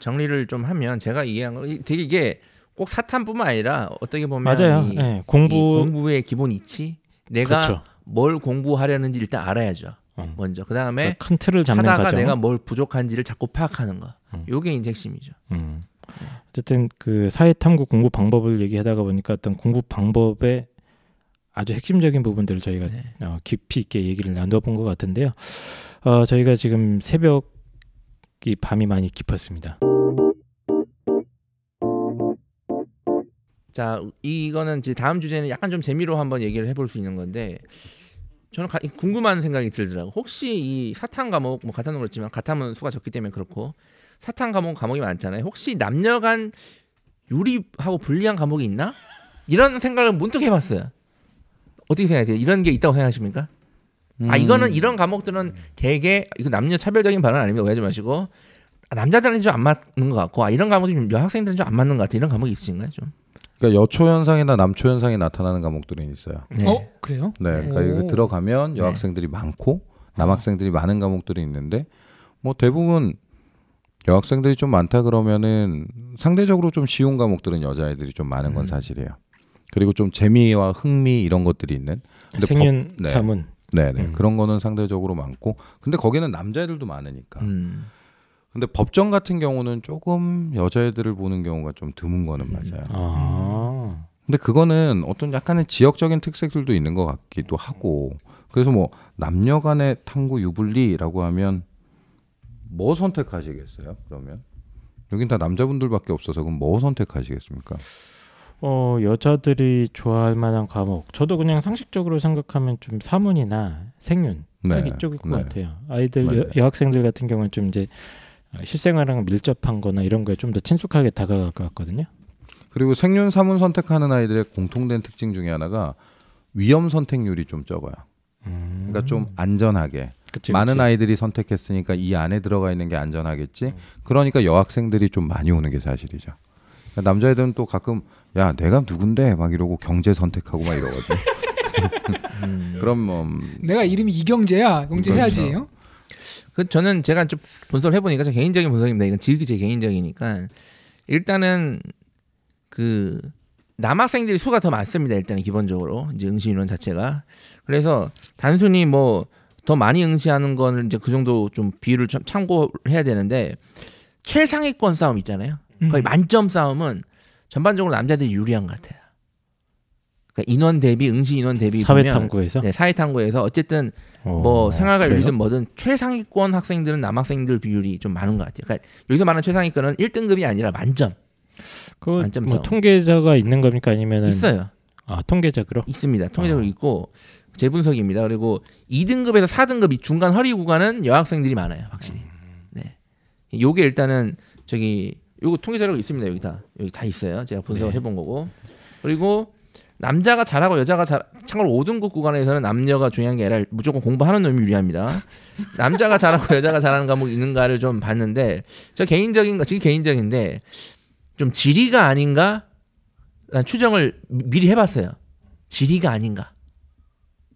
정리를 좀 하면 제가 이해한 거 되게 이게 꼭 사탄뿐만 아니라 어떻게 보면 맞아요. 이, 예, 이 공부 공부의 기본 이치 내가 그렇죠. 뭘 공부하려는지 일단 알아야죠. 어. 먼저 그 다음에 그러니까 큰 틀을 잡는 하다가 과정. 내가 뭘 부족한지를 자꾸 파악하는 거. 음. 요게 이제 핵심이죠. 음. 어쨌든 그 사회 탐구 공부 방법을 얘기하다가 보니까 어떤 공부 방법의 아주 핵심적인 부분들을 저희가 네. 어, 깊이 있게 얘기를 나눠본 것 같은데요. 어, 저희가 지금 새벽이 밤이 많이 깊었습니다. 자, 이거는 이제 다음 주제는 약간 좀 재미로 한번 얘기를 해볼 수 있는 건데 저는 가- 궁금한 생각이 들더라고. 혹시 이 사탄 과목 뭐 가타는 그렇지만 가타면 수가 적기 때문에 그렇고 사탄 과목 과목이 많잖아요. 혹시 남녀간 유리하고 불리한 과목이 있나? 이런 생각을 문득 해봤어요. 어떻게 생각해요? 이런 게 있다고 생각하십니까? 아 음. 이거는 이런 과목들은 되게 이거 남녀 차별적인 발언 아닙니다. 오해하지 마시고 아, 남자들은 좀안 맞는 것 같고 아, 이런 과목이 좀 여학생들은 좀 안 맞는 것 같아. 이런 과목이 있으신가요? 좀. 그러니까 여초 현상이나 남초 현상이 나타나는 과목들은 있어요. 네. 어 그래요? 네, 그러니까 들어가면 여학생들이 많고 남학생들이 많은 과목들이 있는데 뭐 대부분 여학생들이 좀 많다 그러면은 상대적으로 좀 쉬운 과목들은 여자애들이 좀 많은 건 음. 사실이에요. 그리고 좀 재미와 흥미 이런 것들이 있는 근데 생윤 법- 네. 사문 네네 음. 그런 거는 상대적으로 많고 근데 거기는 남자애들도 많으니까 음. 근데 법정 같은 경우는 조금 여자애들을 보는 경우가 좀 드문 거는 맞아요. 아. 근데 그거는 어떤 약간의 지역적인 특색들도 있는 것 같기도 하고 그래서 뭐 남녀 간의 탐구 유불리라고 하면 뭐 선택하시겠어요? 그러면 여긴 다 남자분들밖에 없어서 그럼 뭐 선택하시겠습니까? 어 여자들이 좋아할 만한 과목 저도 그냥 상식적으로 생각하면 좀 사문이나 생윤 딱 네, 이쪽일 것 네. 같아요 아이들. 여, 여학생들 같은 경우는 좀 이제 어, 실생활랑 밀접한 거나 이런 거에 좀 더 친숙하게 다가갈 것 같거든요 그리고 생윤 사문 선택하는 아이들의 공통된 특징 중에 하나가 위험 선택률이 좀 적어요. 음. 그러니까 좀 안전하게 그치, 많은 그치. 아이들이 선택했으니까 이 안에 들어가 있는 게 안전하겠지. 음. 그러니까 여학생들이 좀 많이 오는 게 사실이죠. 그러니까 남자애들은 또 가끔 야 내가 누군데 막 이러고 경제 선택하고 막 이러거든. 음. *laughs* 그럼 뭐 음, 내가 이름이 이경재야. 경재 해야지. 그렇죠. 어? 그 저는 제가 좀 분석을 해보니까 저 개인적인 분석입니다. 이건 지극히 제 개인적이니까 일단은 그 남학생들이 수가 더 많습니다. 일단은 기본적으로 이제 응시 인원 자체가 그래서 단순히 뭐 더 많이 응시하는 거는 이제 그 정도 좀 비율을 좀 참고해야 되는데 최상위권 싸움 있잖아요. 음. 거의 만점 싸움은 전반적으로 남자들이 유리한 것 같아요. 그러니까 인원 대비 응시 인원 대비 사회 보면 탐구에서 네, 사회 탐구에서 어쨌든 어, 뭐 생활과? 윤리든 뭐든 최상위권 학생들은 남학생들 비율이 좀 많은 것 같아요. 그러니까 여기서 말하는 최상위권은 1등급이 아니라 만점 그 만점 뭐 싸움. 통계자가 있는 겁니까 아니면은 있어요. 아 통계적으로 있습니다. 통계적으로 어. 있고 재분석입니다. 그리고 2등급에서 4등급 이 중간 허리 구간은 여학생들이 많아요, 확실히. 네. 요게 일단은 저기 요거 통계 자료가 있습니다. 여기 다 여기 다 있어요. 제가 분석을 네. 해본 거고. 그리고 남자가 잘하고 여자가 잘 참고로 5등급 구간에서는 남녀가 중요한 게 아니라 무조건 공부하는 놈이 유리합니다. 남자가 잘하고 여자가 잘하는 과목이 있는가를 좀 봤는데 저 개인적인 거 지금 개인적인데 좀 지리가 아닌가? 라는 추정을 미- 미리 해봤어요. 지리가 아닌가?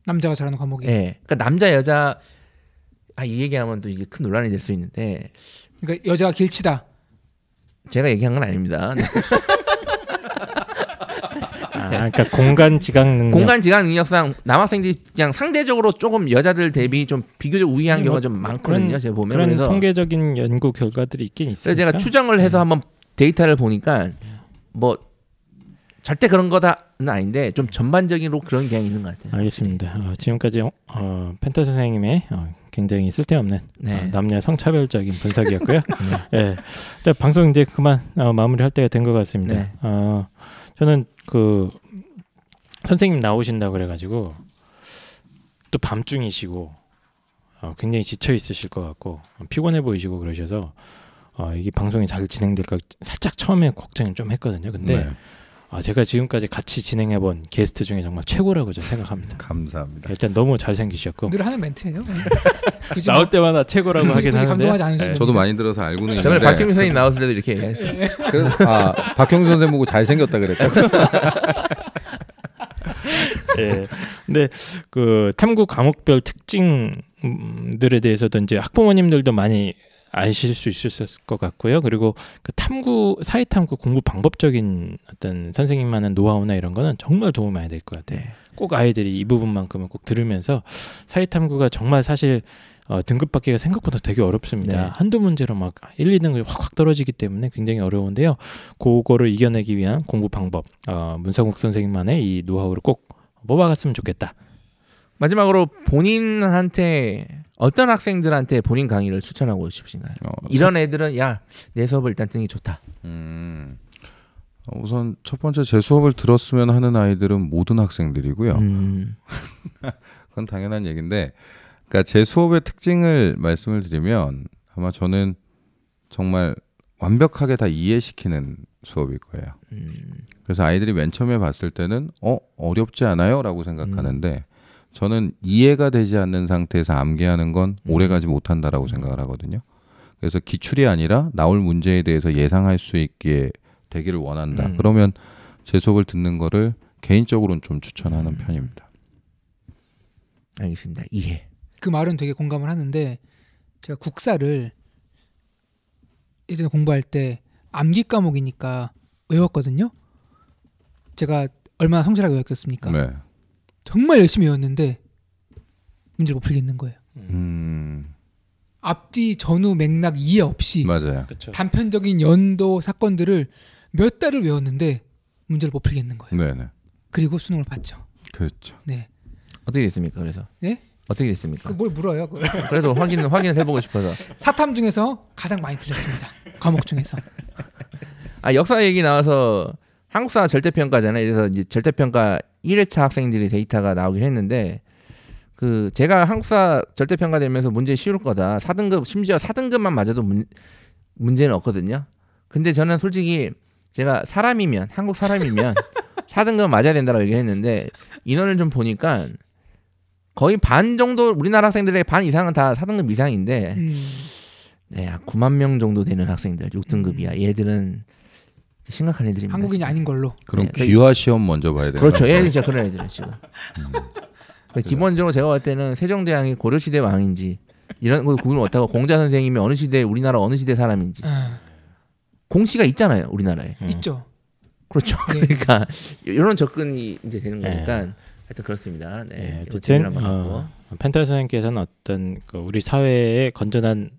남자가 잘하는 과목이. 예. 그러니까 남자 여자 아 이 얘기하면 또 이게 큰 논란이 될 수 있는데 그러니까 여자가 길치다. 제가 얘기한 건 아닙니다. *laughs* 네. 아, 그러니까 공간 지각 능력 공간 지각 능력상 남학생들이 그냥 상대적으로 조금 여자들 대비 좀 비교적 우위한 뭐 경우가 좀 많거든요. 그런- 제가 보면 그래서 통계적인 연구 결과들이 있긴 있으니까 제가 추정을 해서 한번 데이터를 보니까 뭐 절대 그런 거다는 아닌데 좀 전반적으로 그런 경향이 있는 것 같아요. 알겠습니다. 어, 지금까지 어, 펜타 선생님의 어, 굉장히 쓸데없는 네. 어, 남녀 성차별적인 분석이었고요. *laughs* 예. 근데 방송 이제 그만 어, 마무리할 때가 된 것 같습니다. 네. 어, 저는 그 선생님 나오신다 고 그래가지고 또 밤중이시고 어, 굉장히 지쳐 있으실 것 같고 어, 피곤해 보이시고 그러셔서 어, 이게 방송이 잘 진행될까 살짝 처음에 걱정을 좀 했거든요. 근데 네, 아, 제가 지금까지 같이 진행해본 게스트 중에 정말 최고라고 저는 생각합니다. 감사합니다. 일단 너무 잘생기셨고 늘 하는 멘트예요. *laughs* 굳이 나올 뭐- 때마다 최고라고 굳이 하긴 하는데 감동하지 않으셔도 예. 됩니다. 저도 많이 들어서 알고는 저번에 있는데 박경민 선생님 나왔을 때도 이렇게 얘기하셨어요. 그, 아 박형수 선생 보고 잘생겼다 그랬다. *laughs* 예. 근데 그 탐구 과목별 특징들에 대해서도 이제 학부모님들도 많이 아실 수 있을 것 같고요. 그리고 그 탐구 사회 탐구 공부 방법적인 어떤 선생님만의 노하우나 이런 거는 정말 도움이 많이 될 것 같아요. 네. 꼭 아이들이 이 부분만큼은 꼭 들으면서 사회 탐구가 정말 사실 어, 등급 받기가 생각보다 되게 어렵습니다. 네. 한두 문제로 막 1, 2등급이 확확 떨어지기 때문에 굉장히 어려운데요. 그거를 이겨내기 위한 공부 방법, 어, 문성국 선생님만의 이 노하우를 꼭 뽑아갔으면 좋겠다. 마지막으로 본인한테 어떤 학생들한테 본인 강의를 추천하고 싶으신가요? 어, 이런 애들은 야 내 수업을 일단 게 좋다. 음, 어, 우선 첫 번째 제 수업을 들었으면 하는 아이들은 모든 학생들이고요. 음, *laughs* 그건 당연한 얘기인데, 그러니까 제 수업의 특징을 말씀을 드리면 아마 저는 정말 완벽하게 다 이해시키는 수업일 거예요. 음, 그래서 아이들이 맨 처음에 봤을 때는 어 어렵지 않아요라고 생각하는데 저는 이해가 되지 않는 상태에서 암기하는 건 오래가지 못한다라고 생각을 하거든요. 그래서 기출이 아니라 나올 문제에 대해서 예상할 수 있게 되기를 원한다. 음. 그러면 제 수업을 듣는 거를 개인적으로는 좀 추천하는 편입니다. 알겠습니다. 이해. 그 말은 되게 공감을 하는데 제가 국사를 예전에 공부할 때 암기 과목이니까 외웠거든요. 제가 얼마나 성실하게 외웠겠습니까? 네. 정말 열심히 외웠는데 문제를 못 풀겠는 거예요. 음, 앞뒤 전후 맥락 이해 없이 맞아요. 단편적인 연도 사건들을 몇 달을 외웠는데 문제를 못 풀겠는 거예요. 네네. 그리고 수능을 봤죠. 그렇죠. 네. 어떻게 됐습니까? 그래서 예? 어떻게 됐습니까? 그 뭘 물어요? 그걸. *laughs* 그래도 확인 확인을 해보고 싶어서. 사탐 중에서 가장 많이 틀렸습니다. 과목 중에서. 아 역사 얘기 나와서 한국사 절대평가잖아요. 그래서 이제 절대평가 1회차 학생들이 데이터가 나오긴 했는데 그 제가 한국사 절대평가 되면서 문제 쉬울 거다. 4등급 심지어 4등급만 맞아도 문, 문제는 없거든요. 근데 저는 솔직히 제가 사람이면 한국 사람이면 *laughs* 4등급 맞아야 된다고 얘기를 했는데 인원을 좀 보니까 거의 반 정도 우리나라 학생들의 반 이상은 다 4등급 이상인데 음, 네, 한 9만 명 정도 되는 학생들 6등급이야. 얘들은 심각한 애들입니다. 한국인이 진짜. 아닌 걸로. 그럼 네, 귀화 시험 먼저 봐야 되는 그렇죠. 얘들 진짜 그런 애들은 지금. 그러니까 기본적으로 제가 볼 때는 세종대왕이 고려시대 왕인지 이런 거 구분 못하고 공자 선생님이 어느 시대 우리나라 어느 시대 사람인지 아, 공시가 있잖아요 우리나라에. 음. 있죠. 그렇죠. 네. 그러니까 이런 접근이 이제 되는 네. 거니까 하여튼 그렇습니다. 네. 네, 어쨌든. 어, 펜타 선생님께서는 어떤 그 우리 사회의 건전한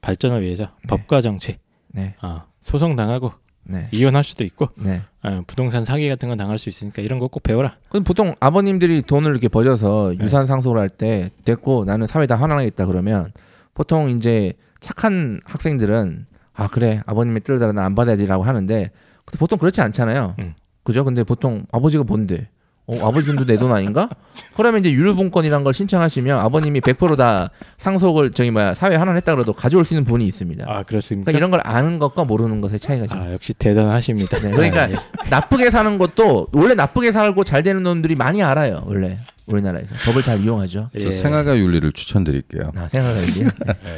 발전을 위해서 법과 정치, 네. 어, 소송 당하고 네. 이혼할 수도 있고 네. 어, 부동산 사기 같은 건 당할 수 있으니까 이런 거 꼭 배워라. 그럼 보통 아버님들이 돈을 이렇게 버셔서 네. 유산 상속을 할 때 됐고 나는 사회다 환원하겠다 그러면 보통 이제 착한 학생들은 아 그래 아버님의 뜻을 따라 나안 받아야지라고 하는데 보통 그렇지 않잖아요. 음. 그죠? 근데 보통 아버지가 뭔데? 어, 아버지 돈도 내 돈 아닌가? 그러면 이제 유류분권이란 걸 신청하시면 아버님이 100%다 상속을 저기 뭐야 사회 환원했다 그래도 가져올 수 있는 분이 있습니다. 아 그렇습니까? 그러니까 이런 걸 아는 것과 모르는 것의 차이가 좀. 아 역시 대단하십니다. 네, 그러니까 아, 예. 나쁘게 사는 것도 원래 나쁘게 살고 잘 되는 놈들이 많이 알아요. 원래 우리나라에서 법을 잘 이용하죠. 저 예. 생활가 윤리를 추천드릴게요. 아, 생각하기요.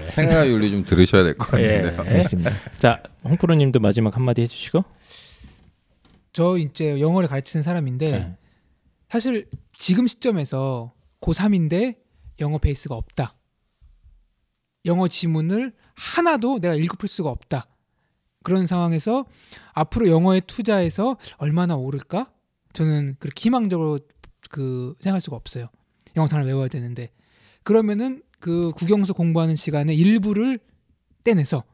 생활가 윤리 좀 들으셔야 될 것 같은데요. 예. 알겠습니다. 자 홍프로님도 마지막 한마디 해주시고. 저 이제 영어를 가르치는 사람인데 네. 사실 지금 시점에서 고3인데 영어 베이스가 없다. 영어 지문을 하나도 내가 읽어볼 수가 없다. 그런 상황에서 앞으로 영어에 투자해서 얼마나 오를까? 저는 그렇게 희망적으로 그 생각할 수가 없어요. 영어상을 외워야 되는데 그러면은 그 국영수 공부하는 시간에 일부를 떼내서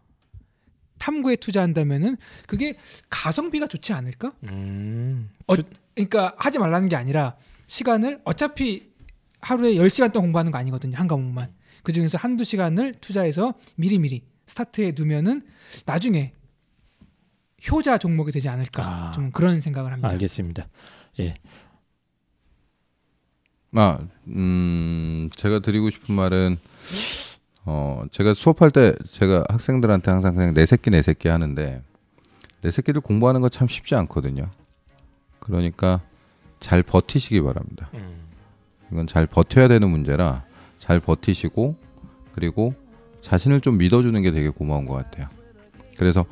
탐구에 투자한다면은 그게 가성비가 좋지 않을까? 음. 어, 그러니까 하지 말라는 게 아니라 시간을 어차피 하루에 10시간 동안 공부하는 거 아니거든요. 한 과목만. 그 중에서 한두 시간을 투자해서 미리미리 스타트해 두면은 나중에 효자 종목이 되지 않을까. 아. 좀 그런 생각을 합니다. 알겠습니다. 예. 아, 음, 제가 드리고 싶은 말은 어, 제가 수업할 때 제가 학생들한테 항상 그냥 내 새끼 내 새끼 하는데 내 새끼들 공부하는 거 참 쉽지 않거든요. 그러니까 잘 버티시기 바랍니다. 이건 잘 버텨야 되는 문제라 잘 버티시고 그리고 자신을 좀 믿어주는 게 되게 고마운 것 같아요. 그래서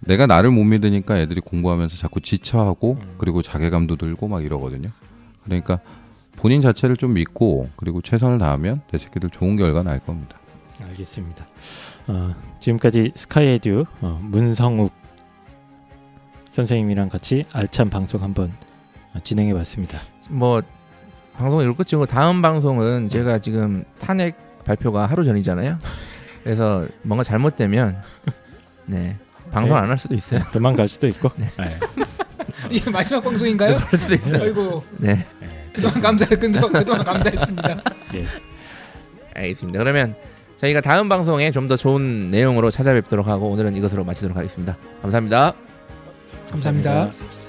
내가 나를 못 믿으니까 애들이 공부하면서 자꾸 지쳐하고 그리고 자괴감도 들고 막 이러거든요. 그러니까 본인 자체를 좀 믿고 그리고 최선을 다하면 내 새끼들 좋은 결과 날 겁니다. 알겠습니다. 어, 지금까지 스카이에듀 어, 문성욱 선생님이랑 같이 알찬 방송 한번 어, 진행해 봤습니다. 뭐 방송 이럴 끝이고 다음 방송은 제가 지금 탄핵 발표가 하루 전이잖아요. 그래서 뭔가 잘못되면 네 방송 네. 안할 수도 있어요. 도망갈 수도 있고. 네. 이게 마지막 방송인가요? 그럴 수도 있어요. 아이고 네, 그동안 감사 그동안, 그동안 감사했습니다. 알겠습니다. 그러면 저희가 다음 방송에 좀 더 좋은 내용으로 찾아뵙도록 하고 오늘은 이것으로 마치도록 하겠습니다. 감사합니다. 감사합니다. 감사합니다.